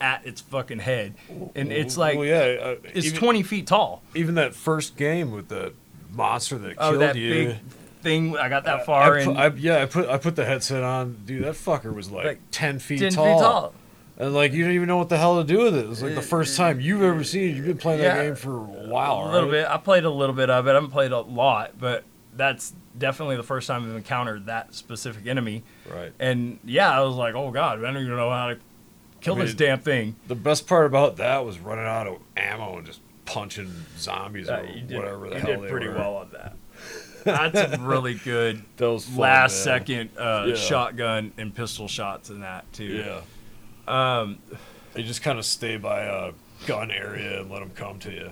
at its fucking head, and it's like well, yeah, uh, it's even, 20 feet tall. even that first game with the monster that Oh, killed that you. big thing! I got that I- far I and I- yeah, I put I put the headset on, dude. That fucker was like, Like, ten feet ten tall. feet tall. and like you didn't even know what the hell to do with it. It was like the first time you've ever seen it. You've been playing that Yeah. game for a while, right? a little right? bit. I played a little bit of it. I haven't played a lot, but that's definitely the first time I've encountered that specific enemy. Right. And yeah, I was like, oh god, I don't even know how to kill I this damn thing. The best part about that was running out of ammo and just punching zombies Uh, or you did, whatever the you hell did they pretty were. well on that. [laughs] That's a really good [laughs] That was fun, last man. second uh, Yeah. shotgun and pistol shots in that too. Yeah. Um, You just kind of stay by a gun area and let them come to you.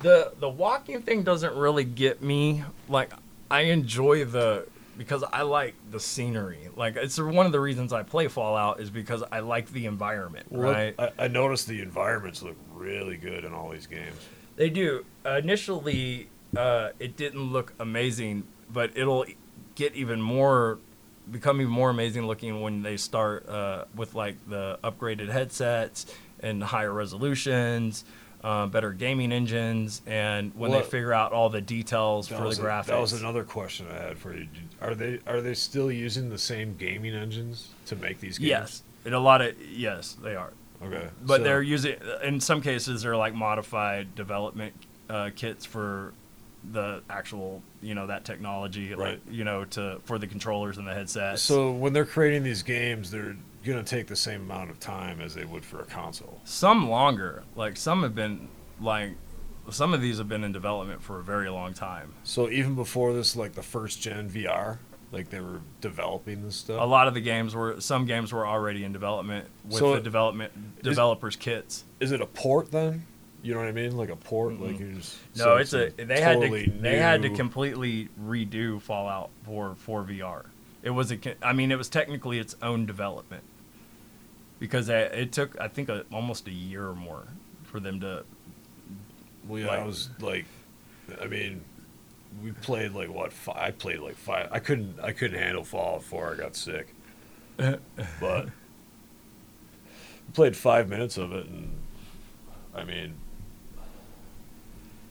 the the walking thing doesn't really get me. Like I enjoy the because I like the scenery. Like it's one of the reasons I play Fallout is because I like the environment. Well, right? I, I noticed the environments look really good in all these games. They do. Uh, initially, uh, it didn't look amazing, but it'll get even more, become even more amazing looking when they start uh, with like the upgraded headsets and higher resolutions, uh, better gaming engines, and when Well, they figure out all the details for the was a- graphics. that was another question I had for you. Are they are they still using the same gaming engines to make these games? yes, in a lot of yes, they are. Okay. But so- they're using in some cases they're like modified development uh, kits for the actual you know that technology like Right. you know to for the controllers and the headsets. So when they're creating these games, they're gonna take the same amount of time as they would for a console. some longer, like some have been like some of these have been in development for a very long time. So even before this, like the first gen VR, like they were developing this stuff. A lot of the games were some games were already in development with So the development developers kits. Is it a port then? You know what I mean? Like a port, like mm-hmm. you just No, so it's a a they had totally to they had to completely redo Fallout for for VR. It was a I mean it was technically its own development because it, it took I think a, almost a year or more for them to Well, yeah, like- I was like, I mean, we played like what? Five, I played like five. I couldn't. I couldn't handle Fallout Four. I got sick. [laughs] but we played five minutes of it, and I mean,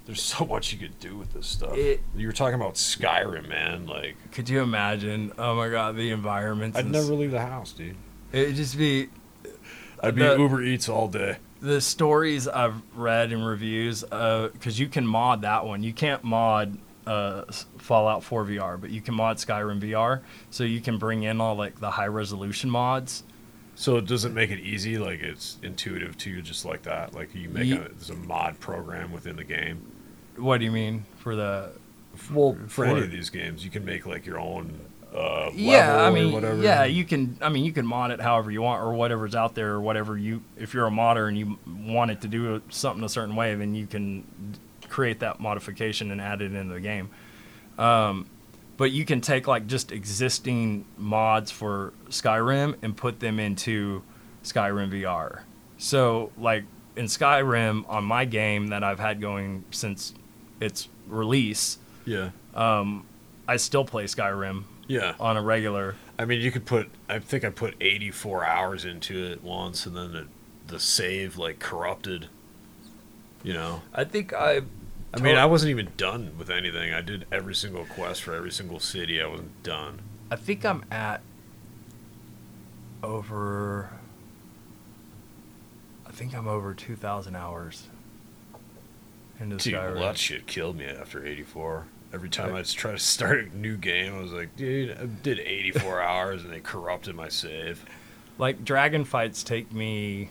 there's so much you could do with this stuff. It- you were talking about Skyrim, man. Like, could you imagine oh my god the environments I'd never leave the house, dude. it'd just be I'd be The- Uber Eats all day. the stories I've read in reviews, because you can mod that one. You can't mod uh, Fallout 4 VR, but you can mod Skyrim VR. So you can bring in all like the high resolution mods. So it doesn't make it easy? Like it's intuitive to you, just like that. Like you make Ye- a there's a mod program within the game. What do you mean for the? Well, for any of these games, you can make like your own uh, Yeah, I mean, yeah, you can. I mean, you can mod it however you want, or whatever's out there, or whatever you. If you're a modder and you want it to do something a certain way, then you can create that modification and add it into the game. Um, but you can take like just existing mods for Skyrim and put them into Skyrim VR. So like in Skyrim on my game that I've had going since its release, Yeah. Um, I still play Skyrim Yeah. on a regular. I mean, you could put. I think I put 84 hours into it once, and then it, the save like corrupted. You know. I think I. I mean, I wasn't even done with anything. I did every single quest for every single city. I wasn't done. I think I'm at over. I think I'm over two thousand hours into Dude, Skyrim. well, that shit killed me after 84. Every time I'd try to start a new game, I was like, dude, I did 84 [laughs] hours and they corrupted my save. Like dragon fights take me.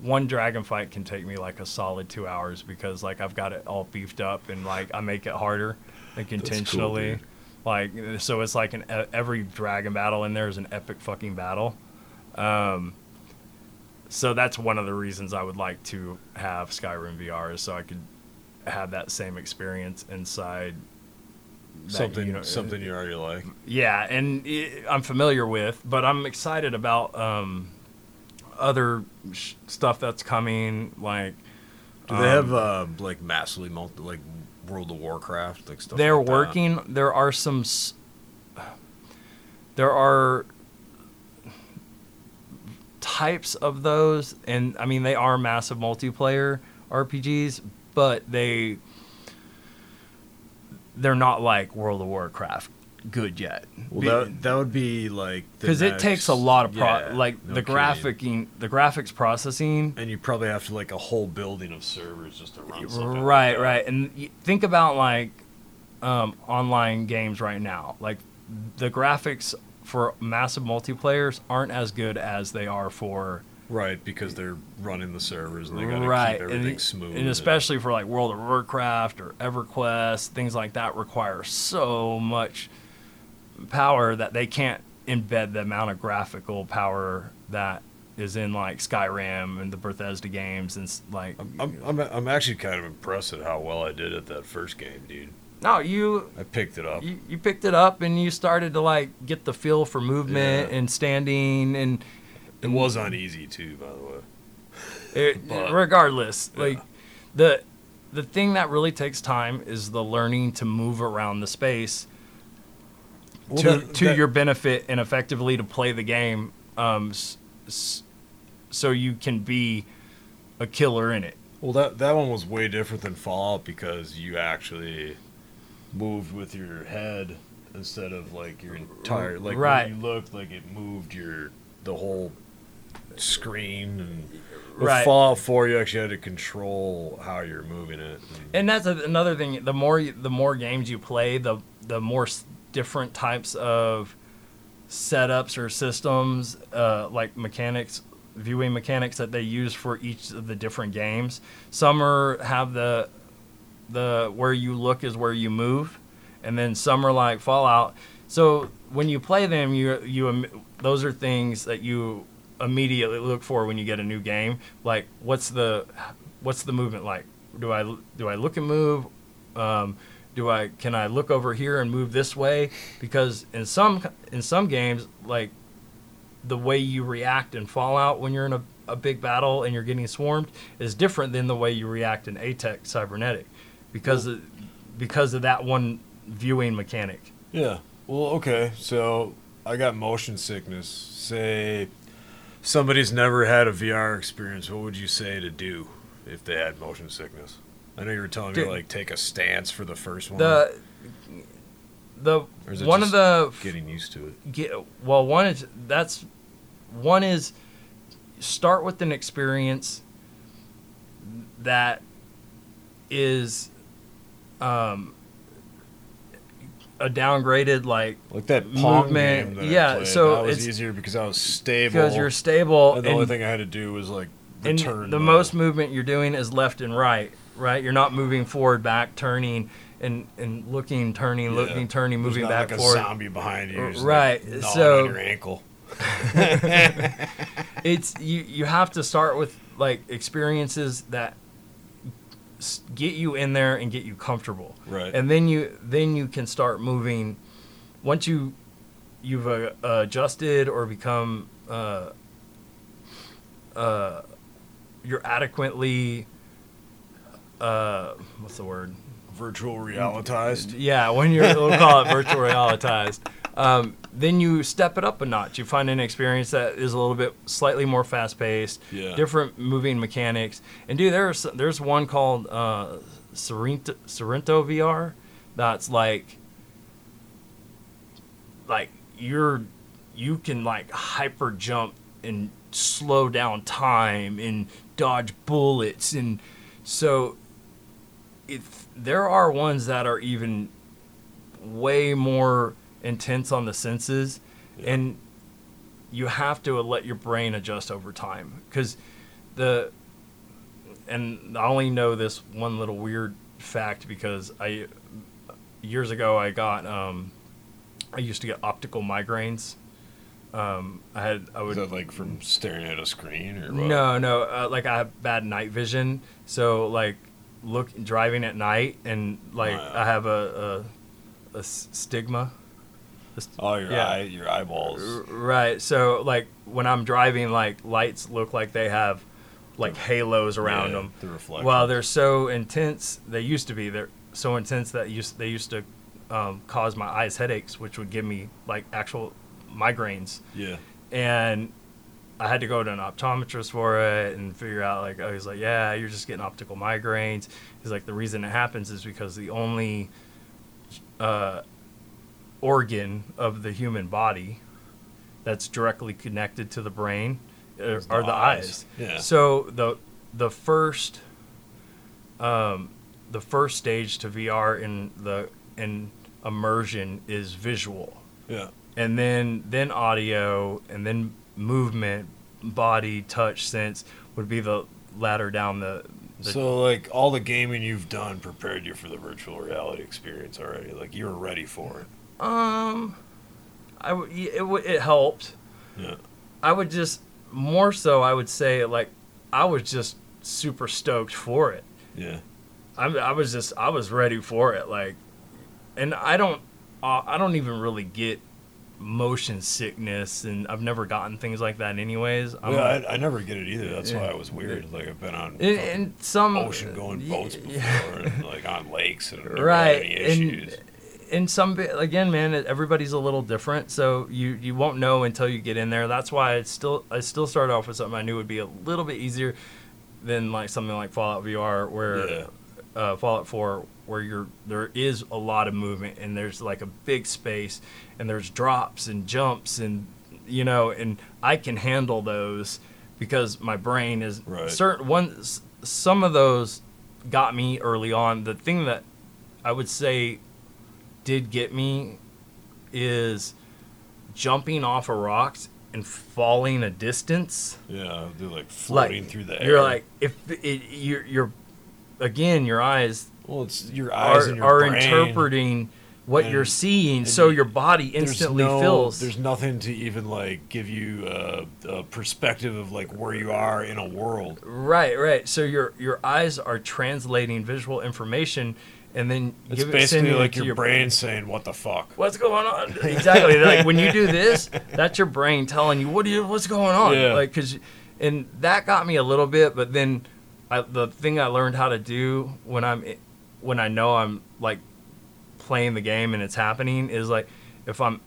One dragon fight can take me like a solid two hours because like I've got it all beefed up and like I make it harder, like intentionally. dude. like so it's like an every dragon battle in there is an epic fucking battle. Um, so that's one of the reasons I would like to have Skyrim VR is so I could have that same experience inside. that, something, you know, something you already like. yeah, and i I'm familiar with, but I'm excited about um, other sh- stuff that's coming. Like, Do they have um, uh, like massively multi, like World of Warcraft, like stuff? they're like that? working. There are some. s- There are types of those, and I mean they are massive multiplayer RPGs, but they they're not like World of Warcraft good yet. Well, that, that would be like because it takes a lot of pro yeah, like no the kidding. graphicing the graphics processing and you probably have to like a whole building of servers just to run something. right right and think about like um, online games right now like the graphics for massive multiplayers aren't as good as they are for Right, because they're running the servers and they gotta right keep everything and, smooth. and especially for like world of warcraft or everquest things like that require so much power that they can't embed the amount of graphical power that is in like skyrim and the bethesda games and like I'm, I'm, I'm, I'm actually kind of impressed at how well I did at that first game, dude. no you I picked it up. you, you picked it up and you started to like get the feel for movement Yeah. and standing and It was on easy too, by the way. it, [laughs] But- regardless Yeah. like the the thing that really takes time is the learning to move around the space Well, to, that- to that- your benefit and effectively to play the game um, s- s- so you can be a killer in it Well, that that one was way different than Fallout because you actually moved with your head instead of like your entire like Right. when you looked like it moved your the whole screen and with Right. Fallout 4 you actually had to control how you're moving it. and that's a, another thing the more you, the more games you play the the more s- different types of setups or systems uh, like mechanics viewing mechanics that they use for each of the different games some are have the the where you look is where you move and then some are like fallout so when you play them you you those are things that you immediately look for when you get a new game like what's the what's the movement like do i do i look and move um, do i can i look over here and move this way because in some in some games like the way you react in fallout when you're in a, a big battle and you're getting swarmed is different than the way you react in atex cybernetic because of, because of that one viewing mechanic Yeah. Well, okay. So I got motion sickness. Say somebody's never had a VR experience. What would you say to do if they had motion sickness? I know you were telling me like take a stance for the first one. the the Or is it one of the getting used to it. get well one is that's one is start with an experience that is um a downgraded like Like that Pong Movement, that yeah, so that was it's- easier because I was stable. because you're stable and the only thing I had to do was like and return. the most movement you're doing is left and right right you're not moving forward back turning and and looking turning Yeah. looking turning moving back like forward a zombie behind you, Right, Like, so- your ankle. [laughs] it's you you have to start with like experiences that get you in there and get you comfortable Right. and then you then you can start moving once you you've uh, adjusted or become uh, uh, you're adequately uh, what's the word? Virtual realitized. Yeah, when you're we'll call it virtual realitized. Um, then you step it up a notch. You find an experience that is a little bit slightly more fast paced, Yeah. different moving mechanics. And dude, there's there's one called uh, Sairento, Sairento VR that's like like you're you can like hyper jump and slow down time and dodge bullets and so if there are ones that are even way more intense on the senses Yeah. and you have to let your brain adjust over time because the and I only know this one little weird fact because I years ago I got um I used to get optical migraines um I had I Is would that like from staring at a screen or what? no, no. Uh, like I have bad night vision, so like look driving at night, and like. I have a a stigma. Oh, your Yeah. eye, your eyeballs. Right. So like when I'm driving, like lights look like they have like halos around Yeah, them. The reflection. Well, they're so intense. They used to be. They're so intense that used they used to um, cause my eyes headaches, which would give me like actual migraines yeah. and I had to go to an optometrist for it and figure out like I was like, yeah, you're just getting optical migraines. He's like, the reason it happens is because the only uh, organ of the human body that's directly connected to the brain uh, are the the eyes. eyes. Yeah. So the the first um, the first stage to VR in the in immersion is visual Yeah. and then then audio and then movement body touch sense would be the ladder down the, the So like all the gaming you've done prepared you for the virtual reality experience already. Like you were ready for it. Um i would it, would it helped Yeah. i would just more so i would say like i was just super stoked for it Yeah. I, I was just i was ready for it like and i don't uh, i don't even really get motion sickness and i've never gotten things like that anyways I'm yeah, like- I, I never get it either. That's why Yeah. it was weird. Like I've been on and, and some ocean going boats [laughs] before, yeah. and like on lakes, and right issues. And some again man everybody's a little different so you you won't know until you get in there that's why i still i still started off with something i knew would be a little bit easier than like something like fallout vr where Yeah. uh, fallout 4 where you're there is a lot of movement and there's like a big space and there's drops and jumps and you know and i can handle those because my brain is Right. certain one some of those got me early on the thing that i would say did get me is jumping off of rocks and falling a distance Yeah, they're like floating like through the air. you're like if it, you're, you're again your eyes well, it's your eyes are, and your are interpreting what you're seeing so your body instantly no- feels There's nothing to even like give you a, a perspective of like where you are in a world. right right so your your eyes are translating visual information and then It's give it- basically it like to your, brain saying, "What the fuck." what's going on [laughs] exactly like when you do this [laughs] that's your brain telling you what do you what's going on Yeah. like because and that got me a little bit but then I, the thing i learned how to do when i'm eh, when i know i'm like playing the game and it's happening is like if i'm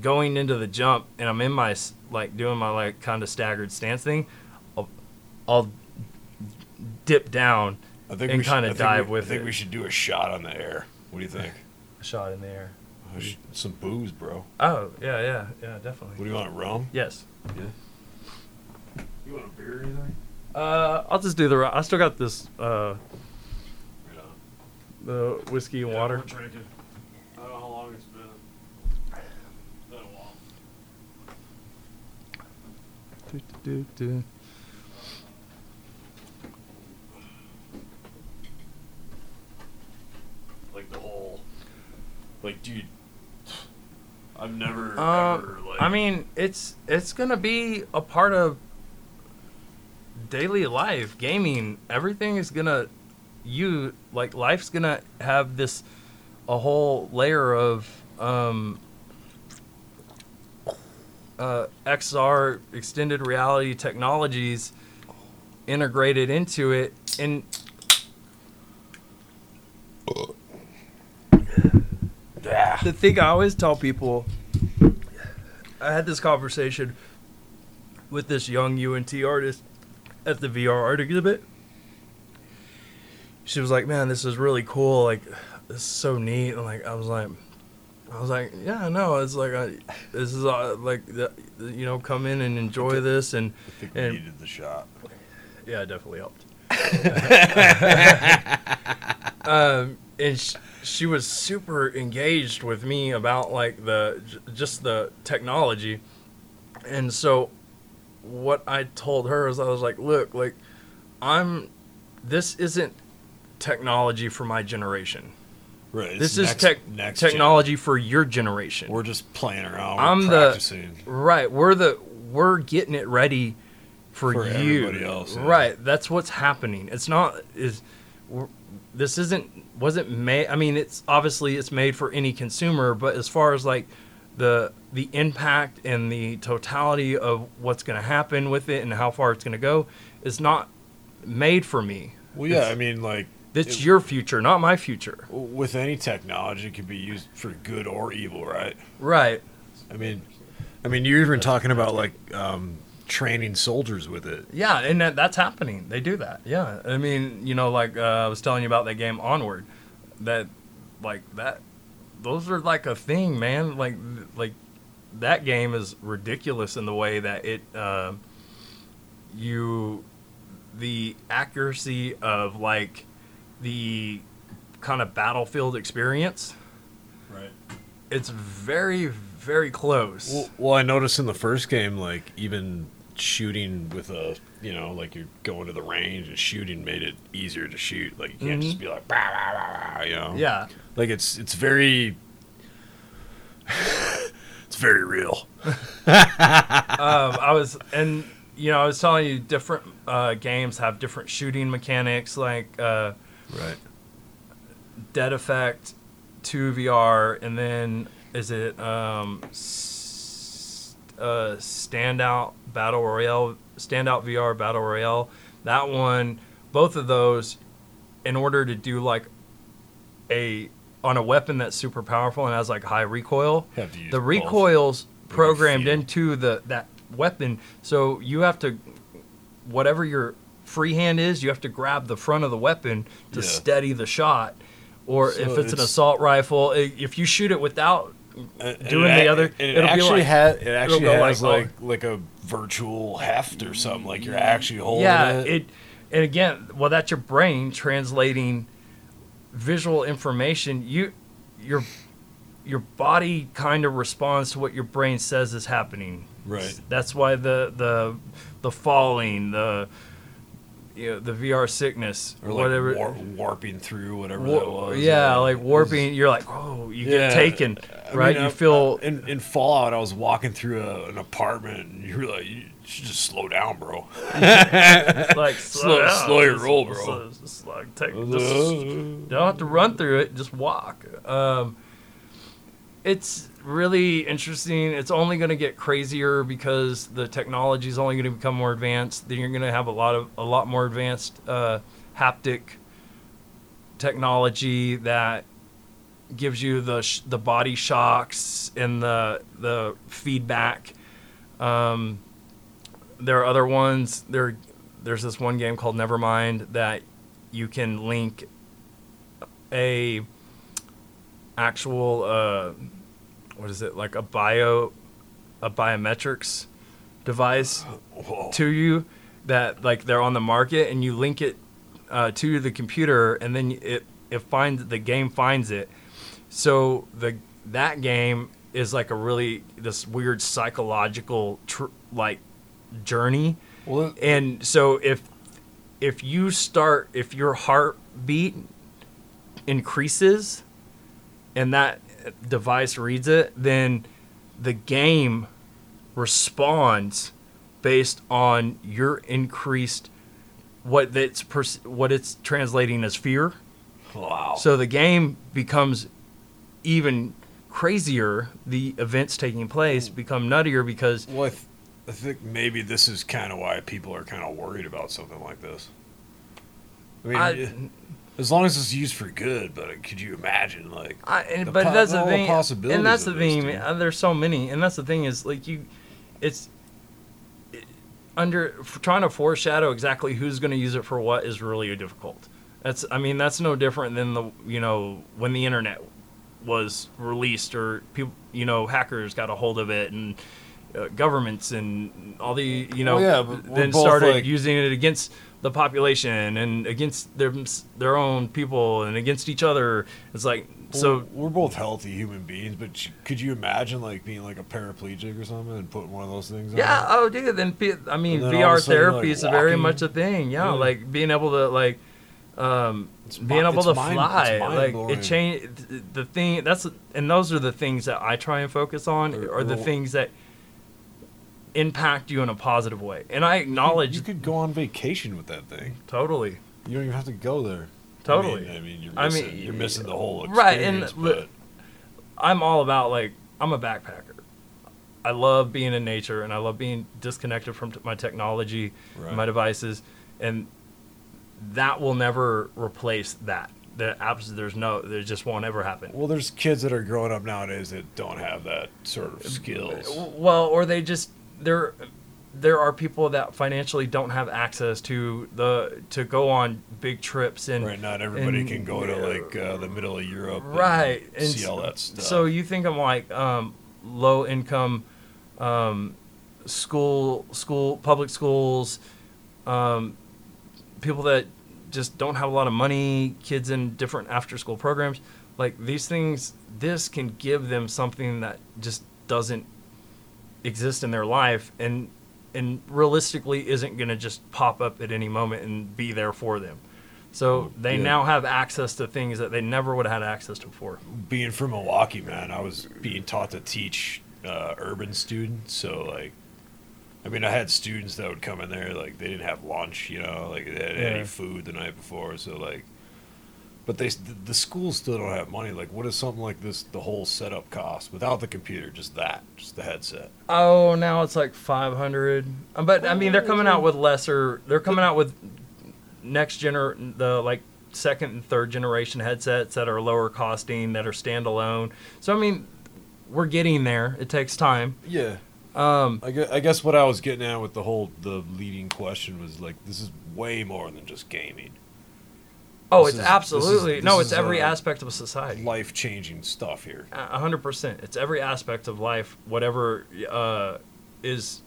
going into the jump and i'm in my like doing my like kind of staggered stance thing i'll, I'll dip down I think and we should- kinda I think dive we, with I think it. we should do a shot on the air. What do you think? a shot in the air Oh, sh- Some booze, bro. oh yeah yeah yeah definitely What do you want? Rum? yes Yeah. You want a beer or anything? Uh, I'll just do the. ri- I still got this uh, Right on. the whiskey and water. drinking. I don't know how long it's been. Been a while. Like like, dude. I've never ever Um, like. I mean, it's it's gonna be a part of daily life. Gaming, everything is gonna you like life's gonna have this a whole layer of um, uh, XR extended reality technologies integrated into it, and the thing I always tell people, I had this conversation with this young UNT artist at the VR art exhibit. She was like, "Man, this is really cool. Like, this is so neat." And like, I was like, I was like, "Yeah, no, it's like, I, this is uh, like, the, you know, come in and enjoy this." And I think we needed the shot. yeah, it definitely helped. [laughs] [laughs] um, and she was super engaged with me about like the j- just the technology, and so what I told her is I was like, look, like I'm, this isn't technology for my generation. Right. This it's is next- tech next gen. technology for your generation. We're just playing around. We're I'm the- Right. We're the we're getting it ready for, For you. everybody else, yeah. Right. That's what's happening. It's not is this isn't wasn't made. I mean, it's obviously it's made for any consumer, but as far as like the the impact and the totality of what's going to happen with it and how far it's going to go is not made for me. Well, yeah. It's- I mean, like It's It- your future, not my future. with any technology, it can be used for good or evil, right? Right. I mean, I mean, you're even talking about like um, training soldiers with it. Yeah, and that, that's happening. They do that. Yeah, I mean, you know, like uh, I was telling you about that game Onward, that, like that, those are like a thing, man. Like, like that game is ridiculous in the way that it, uh, you, the accuracy of like the kind of battlefield experience. Right. It's very, very close. Well, well, I noticed in the first game, like even shooting with a, you know, like you're going to the range and shooting made it easier to shoot. Like you can't just Mhm. be like, bah, bah, bah, you know. yeah. Like it's it's very. [laughs] it's very real. [laughs] um, I was, and you know, I was telling you, different uh, games have different shooting mechanics, like uh, Right. Dead Effect, Two VR, and then is it um, uh, Standout Battle Royale, Standout VR Battle Royale? That one, both of those, in order to do like a on a weapon that's super powerful and has like high recoil, Have to use the recoils programmed into the that weapon so you have to whatever your freehand is you have to grab the front of the weapon to Yeah. steady the shot or So if it's, an assault rifle if you shoot it without Uh, doing it the other- it it'll be actually like- has it actually has like- like like a virtual heft or something. Like you're actually holding yeah it. it and again well that's your brain translating visual information you your your body kind of responds to what your brain says is happening Right. That's why the the the falling, the you know, the VR sickness, or like whatever. war- warping through whatever Wa- that was. yeah, Uh, like it was- warping. You're like, oh, you Yeah. get taken, I right? mean, you I- feel I- in, in Fallout. I was walking through a, an apartment, and you're like, "You should just slow down, bro." [laughs] [laughs] like slow- down. slow your roll, bro. Just, like take, just, don't have to run through it. Just walk. Um, it's really interesting. It's only going to get crazier because the technology is only going to become more advanced. Then you're going to have a lot of a lot more advanced uh, haptic technology that gives you the sh- the body shocks and the the feedback. Um, there are other ones. There, there's this one game called Nevermind that you can link a actual uh, what is it like a bio a biometrics device Whoa. to you that like they're on the market and you link it uh, to the computer and then it it finds the game finds it. So the that game is like a really this weird psychological tr- like journey. It- and so if if you start if your heartbeat increases and that device reads it then the game responds based on your increased what it's pers- what it's translating as fear wow. so the game becomes even crazier the events taking place become nuttier because Well, I, th- I think maybe this is kind of why people are kind of worried about something like this. I mean, I, As long as it's used for good, but uh, could you imagine like I, The but po- that's the thing, possibilities and that's the thing. uh, there's so many, and that's the thing is like you, it's it, under trying to foreshadow exactly who's going to use it for what is really difficult. That's I mean that's no different than the you know when the internet was released or people you know hackers got a hold of it and uh, governments and all the you know Well, yeah, then started like- using it against the population and against their their own people and against each other. It's like so we're both healthy human beings, but sh- could you imagine like being like a paraplegic or something and putting one of those things on? Yeah. Oh, dude. Then I mean, VR a sudden you're, therapy like, is very much a thing. Yeah, Yeah. like being able to like, um, It's being able to mind- fly. Like it changed the thing. That's and those are the things that I try and focus on, Or- are the things that impact you in a positive way. And I acknowledge You could go on vacation with that thing. totally. You don't even have to go there. Totally. I mean, I mean, you're I missing, mean, you're missing the whole experience. right, and I'm all about like I'm a backpacker. I love being in nature and I love being disconnected from t- my technology, Right. my devices, and that will never replace that. The abs- there's no, there just won't ever happen. well, there's kids that are growing up nowadays that don't have that sort of uh, skills. Well, or they just there, there are people that financially don't have access to the to go on big trips and Right, not everybody and- can go to like uh, the middle of Europe, right and see s- all that stuff. so you think I'm like um, low income um, school school public schools um, people that just don't have a lot of money kids in different after school programs like these things this can give them something that just doesn't exist in their life and and realistically isn't going to just pop up at any moment and be there for them so they Yeah. now have access to things that they never would have had access to before being from Milwaukee, man, I was being taught to teach uh, urban students. So like, I mean, I had students that would come in there like they didn't have lunch, you know, like they had Yeah. any food the night before. So like, but they the, the schools still don't have money. Like, what does something like this the whole setup cost without the computer? Just that, just the headset. Oh, now it's like 500. Uh, But I mean, they're coming out with lesser. They're coming out with next gener the like second and third generation headsets that are lower costing that are standalone. So I mean, we're getting there. It takes time. Yeah. Um, I guess, I guess what I was getting at with the whole the leading question was like this is way more than just gaming. Oh, This it's is- this is- absolutely no. It's every aspect of a society. Life changing stuff here. A hundred percent. It's every aspect of life. Whatever uh, is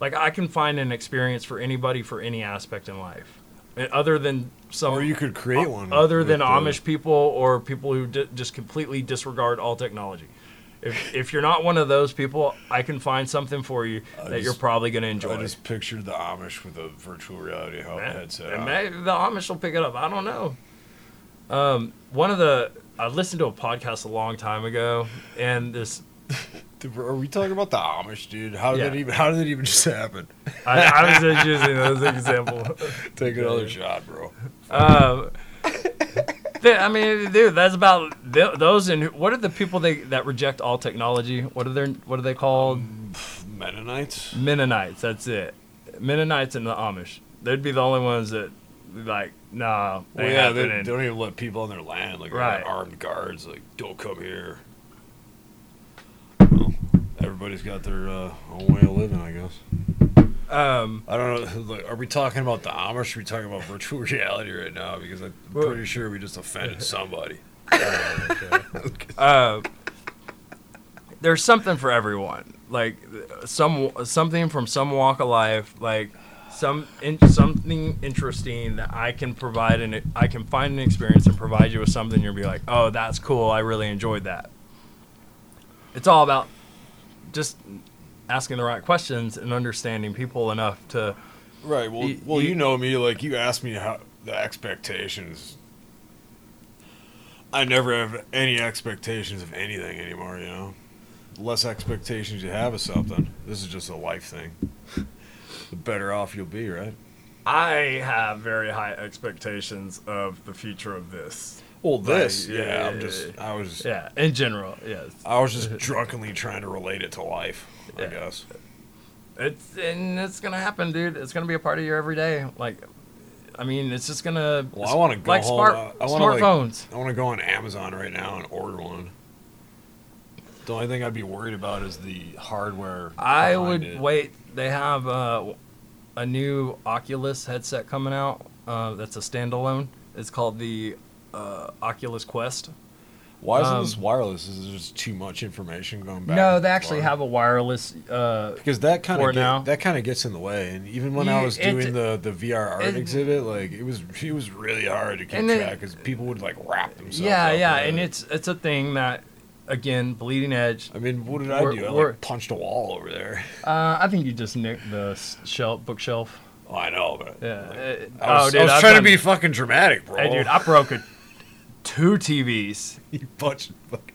like, I can find an experience for anybody for any aspect in life, and other than some. or you could create one. other than the- Amish people or people who just completely disregard all technology. If, if you're not one of those people, I can find something for you I that you're probably going to enjoy. I just pictured the Amish with a virtual reality headset. and maybe the Amish will pick it up. I don't know. Um, one of the I listened to a podcast a long time ago, and this [laughs] Dude, Are we talking about the Amish, dude? How did Yeah. that even? How did it even just happen? I, I was just using it as [laughs] an example. Take another shot, bro. Um, I mean, dude, that's about th- those. And what are the people they, that reject all technology? What are their What are they called? Mennonites. Mennonites. That's it. Mennonites and the Amish. They'd be the only ones that like, nah. Well, yeah, they, they don't even let people on their land. Like, Right. armed guards. Like, don't come here. Well, everybody's got their uh, own way of living, I guess. Um, I don't know. Like, are we talking about the Amish? Or are we talking about virtual [laughs] reality right now? Because I'm Well- pretty sure we just offended [laughs] somebody. uh, [laughs] there's something for everyone. Like some something from some walk of life. Like some in, something interesting that I can provide and I can find an experience and provide you with something. You'll be like, oh, that's cool. I really enjoyed that. It's all about just asking the right questions and understanding people enough to Right. Well, Y- well, y- you know me. Like you asked me how the expectations. I never have any expectations of anything anymore. You know, the less expectations you have of something. This is just a life thing. [laughs] The better off you'll be, right? I have very high expectations of the future of this. Well, this, Right, yeah, yeah, I'm just. I was, Yeah, in general, yes. I was just [laughs] drunkenly trying to relate it to life. I Yeah. guess. It's and it's gonna happen, dude. It's gonna be a part of your everyday. Like, I mean, it's just gonna. Well, I want to go like home. smart uh, I wanna, like, smartphones. I want to go on Amazon right now and order one. The only thing I'd be worried about is the hardware. I would it. wait. They have uh, a new Oculus headset coming out. Uh, that's a standalone. It's called the uh, Oculus Quest. Why isn't um, this wireless? Is there just too much information going back? no, they actually have a wireless. Uh, because that kind of that kind of gets in the way. And even when I was doing the the VR art it- exhibit, like it was it was really hard to keep track because people would like wrap themselves. yeah, yeah, and it. it's it's a thing that, again, bleeding edge. I mean, what did I we're- do? I like punched a wall over there. Uh, I think you just nicked the shelf bookshelf. Oh, I know, but Yeah. like, uh, I was, oh, dude, I was I've trying done- to be fucking dramatic, bro. Hey, dude, I broke a, two TVs. [laughs] you punched fucking.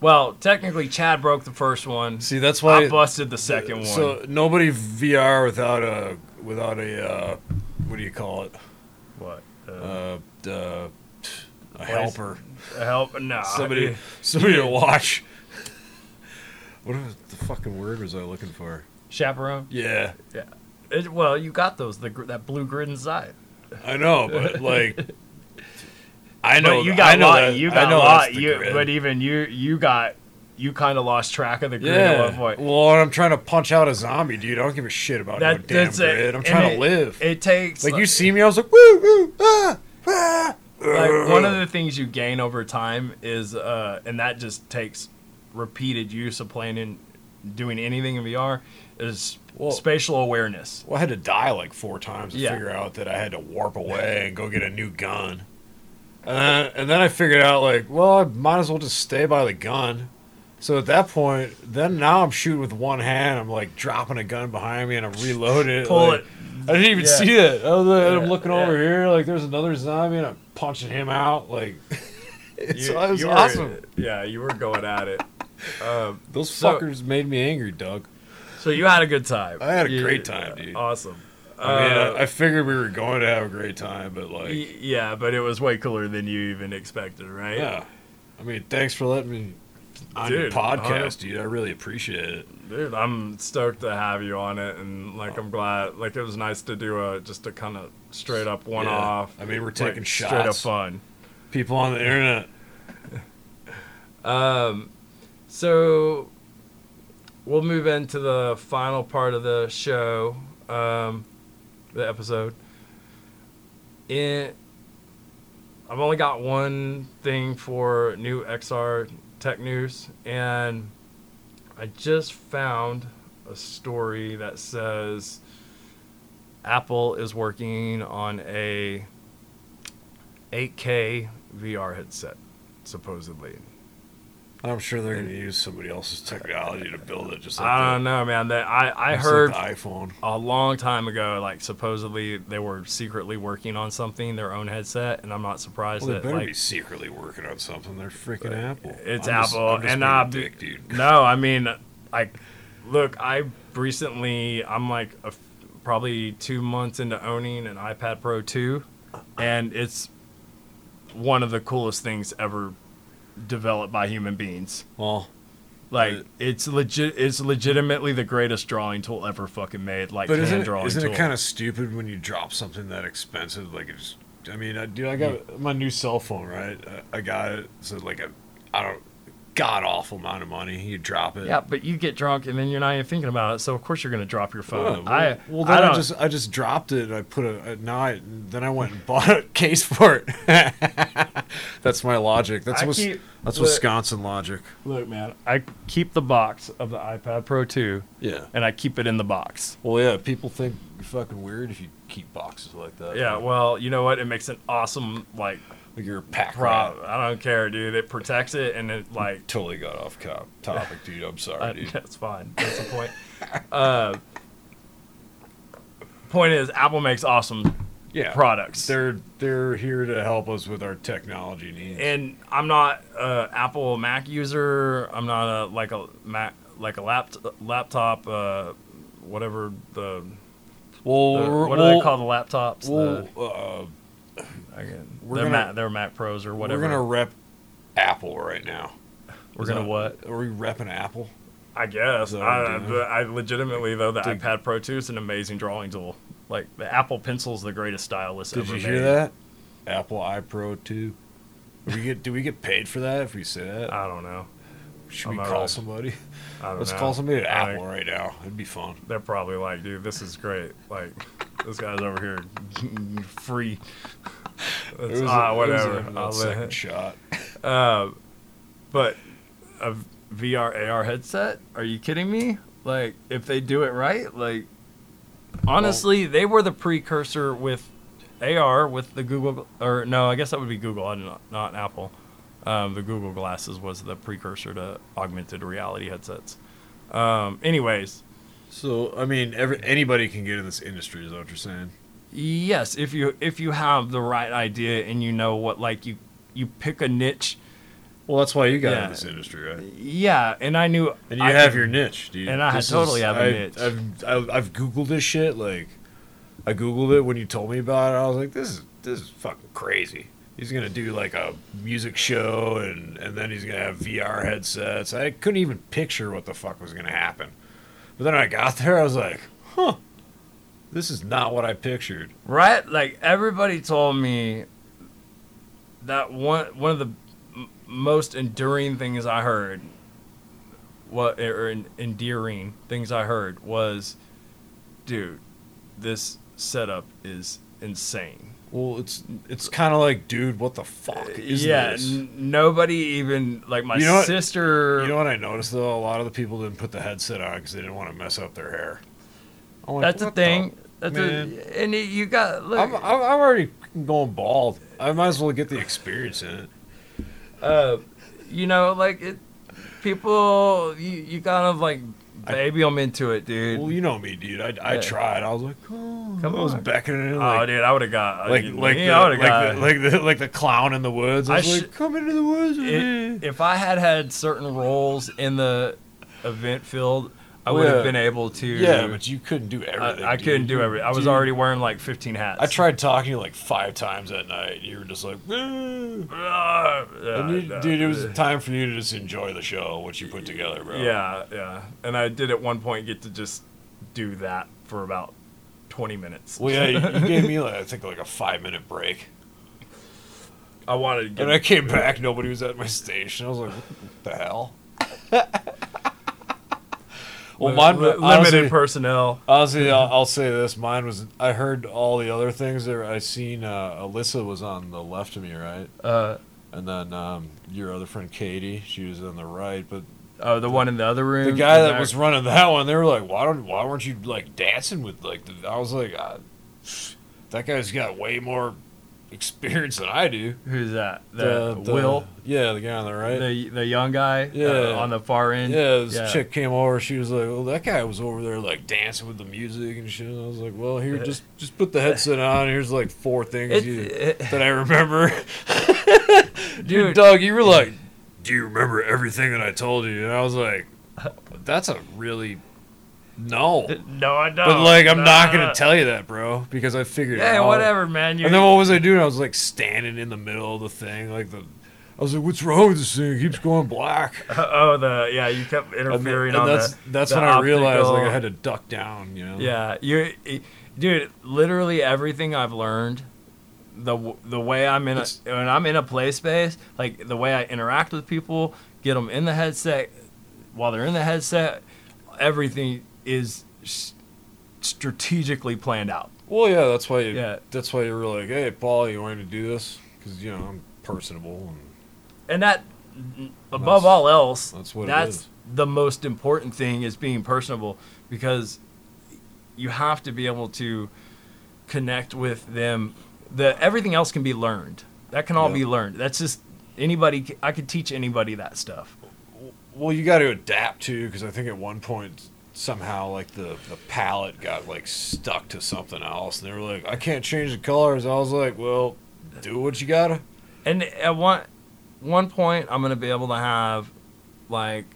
Well, technically, Chad broke the first one. See, that's why. I busted the second one. So nobody VR without a without a uh, what do you call it? what? Uh, Uh, uh, a helper. help? No. Somebody, somebody to [laughs] watch. What was the fucking word was I looking for? Chaperone. Yeah, It, well, you got those. The that blue grid inside. I know, but like, [laughs] I know But you I got know lot. you I got lot. You, but even you, you got. You kind of lost track of the grid yeah. at one point. Well, I'm trying to punch out a zombie, dude, I don't give a shit about no That, damn that's it. grid. I'm And trying it- to live. It takes like you see me, I was like, woo, woo, ah, ah. like one of the things you gain over time is uh and that just takes repeated use of playing in doing anything in VR is Well- spatial awareness. Well, I had to die like four times to Yeah. figure out that I had to warp away and go get a new gun. And then, and then I figured out like, well, I might as well just stay by the gun. So at that point, then now I'm shooting with one hand. I'm like dropping a gun behind me and I'm reloading it. Pull like- it. I didn't even Yeah. see it. I was like, I'm Yeah, looking yeah. over here, like there's another zombie, and I'm punching him out. Like, [laughs] it's, You- it was you were- awesome. yeah, you were going at it. Um, Those So- fuckers made me angry, Doug. so you had a good time. I had a You- great time, dude. Awesome. I mean, Uh, I, I figured we were going to have a great time, but like, y- yeah, but it was way cooler than you even expected, right? Yeah. I mean, thanks for letting me on your Dude, podcast, dude. I really appreciate it. Dude, I'm stoked to have you on it, and like I'm glad. Like it was nice to do a just a kind of straight up one off. I mean, we're taking shots, straight up fun. People on the internet. [laughs] Um, so we'll move into the final part of the show, um, the episode. In, I've only got one thing for new XR tech news, and I just found a story that says Apple is working on a 8K VR headset, supposedly. I'm sure they're going to use somebody else's technology to build it, just like, I don't know, man. That I I just heard like iPhone. a long time ago, like supposedly they were secretly working on something, their own headset, and I'm not surprised Well, they that better like be secretly working on something. They're freaking Apple. it's I'm just- Apple, I'm just and uh, dick, dude. [laughs] no, I mean, like, look, I recently I'm like a probably two months into owning an iPad Pro 2, and it's one of the coolest things ever developed by human beings. Well, Like it's legit. It's legitimately the greatest drawing tool ever fucking made. Like but hand isn't, it, drawing isn't it kind of stupid when you drop something that expensive? Like it's, I mean, I, dude, I got my new cell phone, right? I, I got it. So like I don't, god awful amount of money. You drop it. Yeah, but you get drunk and then you're not even thinking about it. So of course you're gonna drop your phone. well, I well then I, don't. just I just dropped it. and I put a, a now I then I went and bought a case for it. [laughs] that's my logic. That's I keep- that's look- Wisconsin logic. look, man. I keep the box of the iPad Pro 2 Yeah. and I keep it in the box. Well, yeah. People think you're fucking weird if you keep boxes like that. Yeah. Well, you know what? It makes an awesome like like pack prop. rat. I don't care, dude. It protects it and it like. Totally got off co- topic, dude. I'm sorry, I, dude. that's fine. That's the point. uh, point is, Apple makes awesome Yeah. products. They're they're here to help us with our technology needs. and I'm not a Apple Mac user. I'm not a like a Mac like a lapt- laptop. Uh, whatever the, well, the- what do we'll- they call the laptops? Well, the, uh, again, we're they're, gonna- Mac, they're Mac Pros or whatever. we're gonna rep Apple right now. We're Is gonna that- what? Are we repping Apple? I guess. Is I. I legitimately though the Dude. iPad Pro 2 is an amazing drawing tool. Like the Apple Pencil's the greatest stylus Did ever you hear made. that? Apple iPro 2. Do we get do we get paid for that if we say that? I don't know. Should I'm we call really- somebody? I don't Let's know. call somebody at Like, Apple right now. It'd be fun. They're probably like, dude, this is great. Like, this guy's over here [laughs] free. Was ah, a- it was whatever. a- second shot. Uh, but a VR AR headset? Are you kidding me? Like, if they do it right, like, honestly, they were the precursor with AR with the Google, or no, I guess that would be Google, not, not Apple. Um, the Google glasses was the precursor to augmented reality headsets. Um, anyways, So I mean, every, anybody can get in this industry. Is that what you're saying? Yes, if you if you have the right idea and you know what, like you you pick a niche, Well, that's why you got Yeah. in this industry, right? yeah. And I knew And you I have could- your niche, dude. and I This totally is- have a I- niche. I've, I've I've googled this shit. Like, I googled it when you told me about it. I was like, this is this is fucking crazy. He's gonna do like a music show, and and then he's gonna have VR headsets. I couldn't even picture what the fuck was gonna happen. But then I got there, I was like, huh, this is not what I pictured. right like everybody told me that one one of the m- most enduring things i heard what or en- endearing things i heard was dude this setup is insane Well, it's it's kind of like, dude, what the fuck uh, is yeah this? n- nobody even like my You know what- sister You know what I noticed though? A lot of the people didn't put the headset on because they didn't want to mess up their hair. I'm like, that's the what thing that's man? a, and you- got look I'm, I'm I'm already going bald. I might as well get the experience in it. uh, you know, like it, people, you, you kind of like baby them into it, dude. Well, you know me, dude. I, I Yeah. tried. I was like, oh, Come I was on. beckoning, oh, like, dude, I would have got like, like, the, I would have like, got. the, like the like the clown in the woods. I I was like, should- come into the woods with it, me. if I had had certain roles in the event field, I Well, would have been able to. Yeah, but you couldn't do everything. I, I couldn't do everything. I was Dude, already wearing like 15 hats. I tried talking to you like five times that night. You were just like. Ah, yeah, And you, no, dude, it was time for you to just enjoy the show, what you put together, bro. Yeah, yeah. And I did at one point get to just do that for about 20 minutes. Well, yeah, you, you [laughs] gave me like I think like a five minute break, I wanted to get and I came back. Nobody was at my station. I was like, what the hell? [laughs] well, mine li- honestly, limited personnel. honestly, I'll, I'll say this: mine was. I heard all the other things there. I seen uh, Alyssa was on the left of me, right, Uh, and then um, your other friend Katie, she was on the right, but. oh, the one in the other room. The guy that was running that one, they were like, "Why don't? Why weren't you like dancing with like?" The, I was like, uh, "That guy's got way more experience than I do." Who's that? The, the- Will, yeah, the guy on the right. the the young guy. Yeah. uh, on the far end. yeah, this chick came over. She was like, "Well, that guy was over there like dancing with the music and shit." And I was like, "Well, here, just just put the headset on. Here's like four things you, it, [laughs] that I remember." [laughs] Dude, dude, Doug, you were like, "Do you remember everything that I told you?" And I was like, "That's a really no." [laughs] no, I don't. But like, I'm not gonna tell you that, bro, because I figured it Yeah, out. whatever, man. You And then what was I doing? I was like standing in the middle of the thing, like the. I was like, "What's wrong with this thing? It keeps going black." [laughs] oh, the yeah, you kept And, then- interfering and on that's the. that's the when I realized like I had to duck down. You know. Yeah, you, dude. Literally everything I've learned, the the way I'm in a It's- when I'm in a play space, like the way I interact with people, get them in the headset, while they're in the headset, everything is s- strategically planned out. Well, yeah, that's why. You, Yeah. That's why you were like, "Hey, Paul, you want me to do this?" Because you know I'm personable and And that, above all else, that's what it that's the most important thing is being personable because you have to be able to connect with them. The everything else can be learned. That can all Yeah. be learned. That's just anybody. I could teach anybody that stuff. Well, you got to adapt too, because I think at one point somehow like the the palette got like stuck to something else, and they were like, "I can't change the colors." I was like, "Well, do what you gotta." And at one one point, I'm gonna be able to have like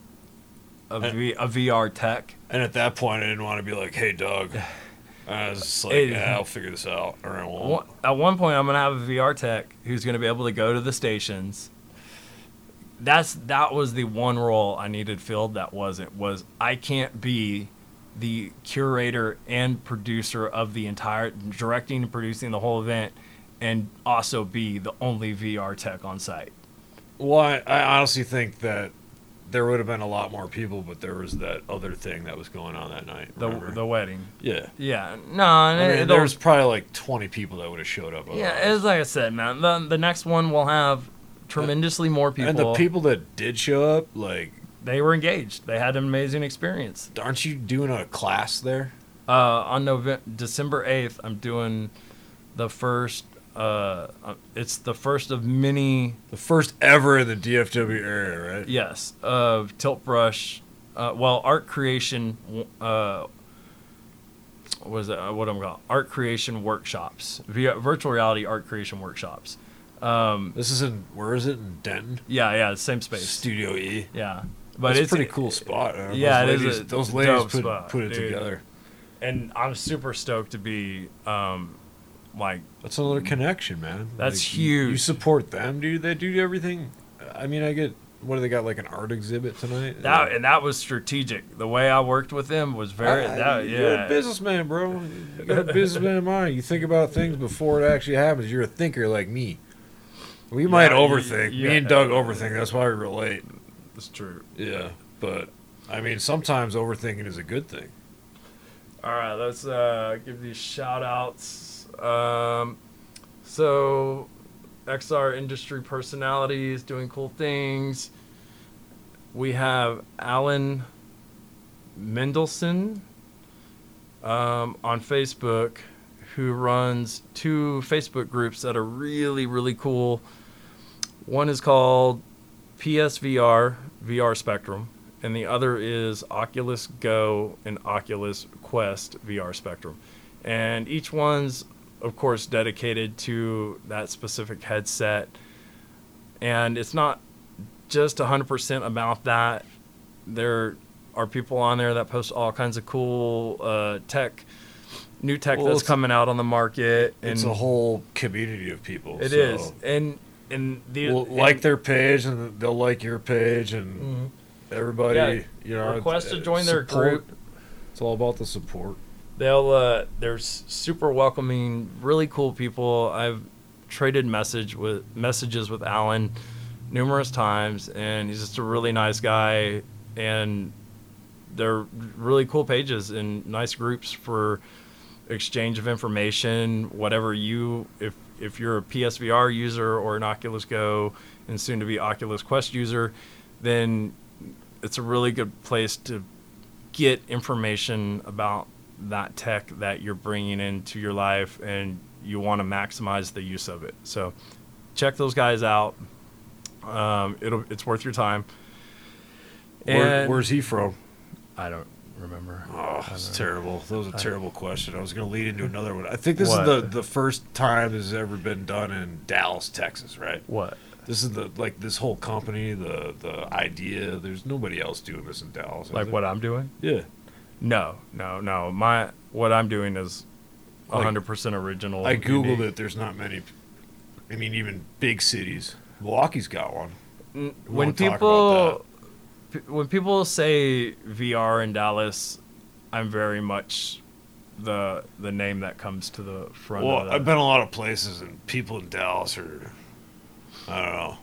a, And- v, a VR tech. And at that point, I didn't want to be like, "Hey, Doug." [sighs] I was just like, Hey. "Yeah, I'll figure this out," or I won't. At one point, I'm gonna have a VR tech who's gonna be able to go to the stations. That's that was the one role I needed filled. That wasn't was I can't be the curator and producer of the entire directing and producing the whole event and also be the only VR tech on site. Well, I, I honestly think that there would have been a lot more people, but there was that other thing that was going on that night. The remember? the wedding. yeah. Yeah. No, I mean, it- there was probably like 20 people that would have showed up. Yeah, otherwise. it's like I said, man. The the next one will have tremendously more people. and the people that did show up, like, they were engaged. They had an amazing experience. aren't you doing a class there? Uh, on November December eighth, I'm doing the first. Uh, uh, it's the first of many. The first ever in the DFW area, right? Yes, of tilt brush. Uh, well, art creation. Uh, what is it? Uh, what I'm called? Art creation workshops. Via virtual reality art creation workshops. Um, This is in where is it in Denton? yeah, yeah, same space. Studio E. Yeah, But it's, it's a pretty cool spot. yeah, those it is ladies, a those ladies put, spot, put it dude. together. and I'm super stoked to be um like That's another connection, man. That's you- You, support them, dude. They do everything. I mean, I get. What do they got? Like an art exhibit tonight? that and that was strategic. The way I worked with them was very I- that You're yeah. a businessman, bro. You got a businessman mind. You think about things before it actually happens. You're a thinker like me. We might Yeah, overthink. y- Me and. Doug overthink. That's why we relate. That's true. Yeah, but I mean, sometimes overthinking is a good thing. All right, let's uh, give these shout outs. Um, so, XR industry personalities doing cool things. We have Alan Mendelson um, on Facebook who runs two Facebook groups that are really, really cool. One is called PSVR, VR Spectrum, and the other is Oculus Go and Oculus Quest VR Spectrum. And each one's, of course, dedicated to that specific headset. And it's not just 100% about that. There are people on there that post all kinds of cool uh, tech, new tech Well, that's coming out on the market. And It's a whole community of people. It so is, and and the We'll and- like their page, and they'll like your page, and Mhm. everybody. Yeah, You know, request to join their group. It's all about the support. They'll uh, they're super welcoming, really cool people. I've traded message with messages with Alan numerous times, and he's just a really nice guy. And they're really cool pages and nice groups for exchange of information. Whatever you, if if you're a PSVR user or an Oculus Go and soon to be Oculus Quest user, then it's a really good place to get information about that tech that you're bringing into your life and you want to maximize the use of it. So check those guys out. Um, it'll it's worth your time. Where, where's he from? I don't remember. Oh, it's terrible. That was a terrible question. I was going to lead into another one. I think this What? is the, the first time this has ever been done in Dallas, Texas, right? What? This is the like this whole company, the the idea. There's nobody else doing this in Dallas. Like what I'm doing? Yeah. No, no, no. My what I'm doing is Like, 100% original. I googled unique. it. There's not many. I mean, even big cities. Milwaukee's got one. Mm, we when people when people say VR in Dallas, I'm very much the the name that comes to the front. Well. I've been a lot of places, and people in Dallas are, I don't know,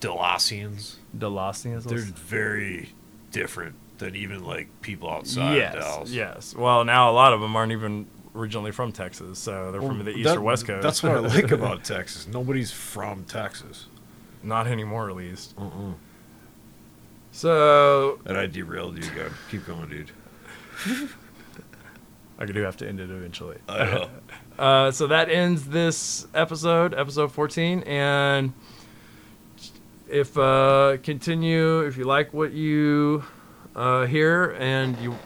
Delassians. Delosians. They're very different than even like people outside yes, of Dallas. yes. Well, now a lot of them aren't even originally from Texas, so they're Well, from the east that- or west coast. That's what I like [laughs] about Texas. Nobody's from Texas. Not anymore, at least. Uh-uh. So And I derailed you, guys. Keep going, dude. I do have to end it eventually. I know. [laughs] Uh, so that ends this episode, episode 14. And if uh, continue, if you like what you uh, hear and you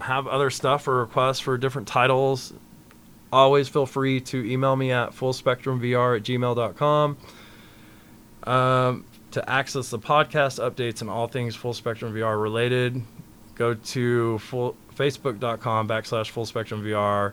have other stuff or requests for different titles, always feel free to email me at fullspectrumvr at gmail.com. Um, to access the podcast updates and all things Full Spectrum VR related, go to full, facebook.com backslash Full Spectrum VR.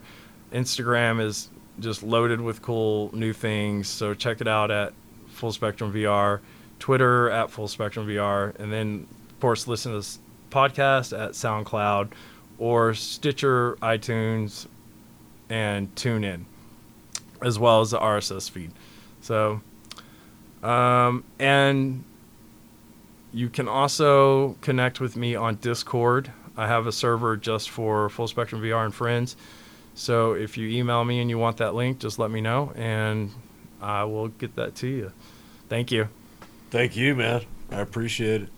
Instagram is just loaded with cool new things, so check it out at Full Spectrum VR. Twitter at Full Spectrum VR, and then of course listen to this podcast at SoundCloud or Stitcher, iTunes, and TuneIn, as well as the RSS feed. So, um, and you can also connect with me on Discord. I have a server just for Full Spectrum VR and friends. So if you email me and you want that link, just let me know and I will get that to you. Thank you. Thank you, man. I appreciate it.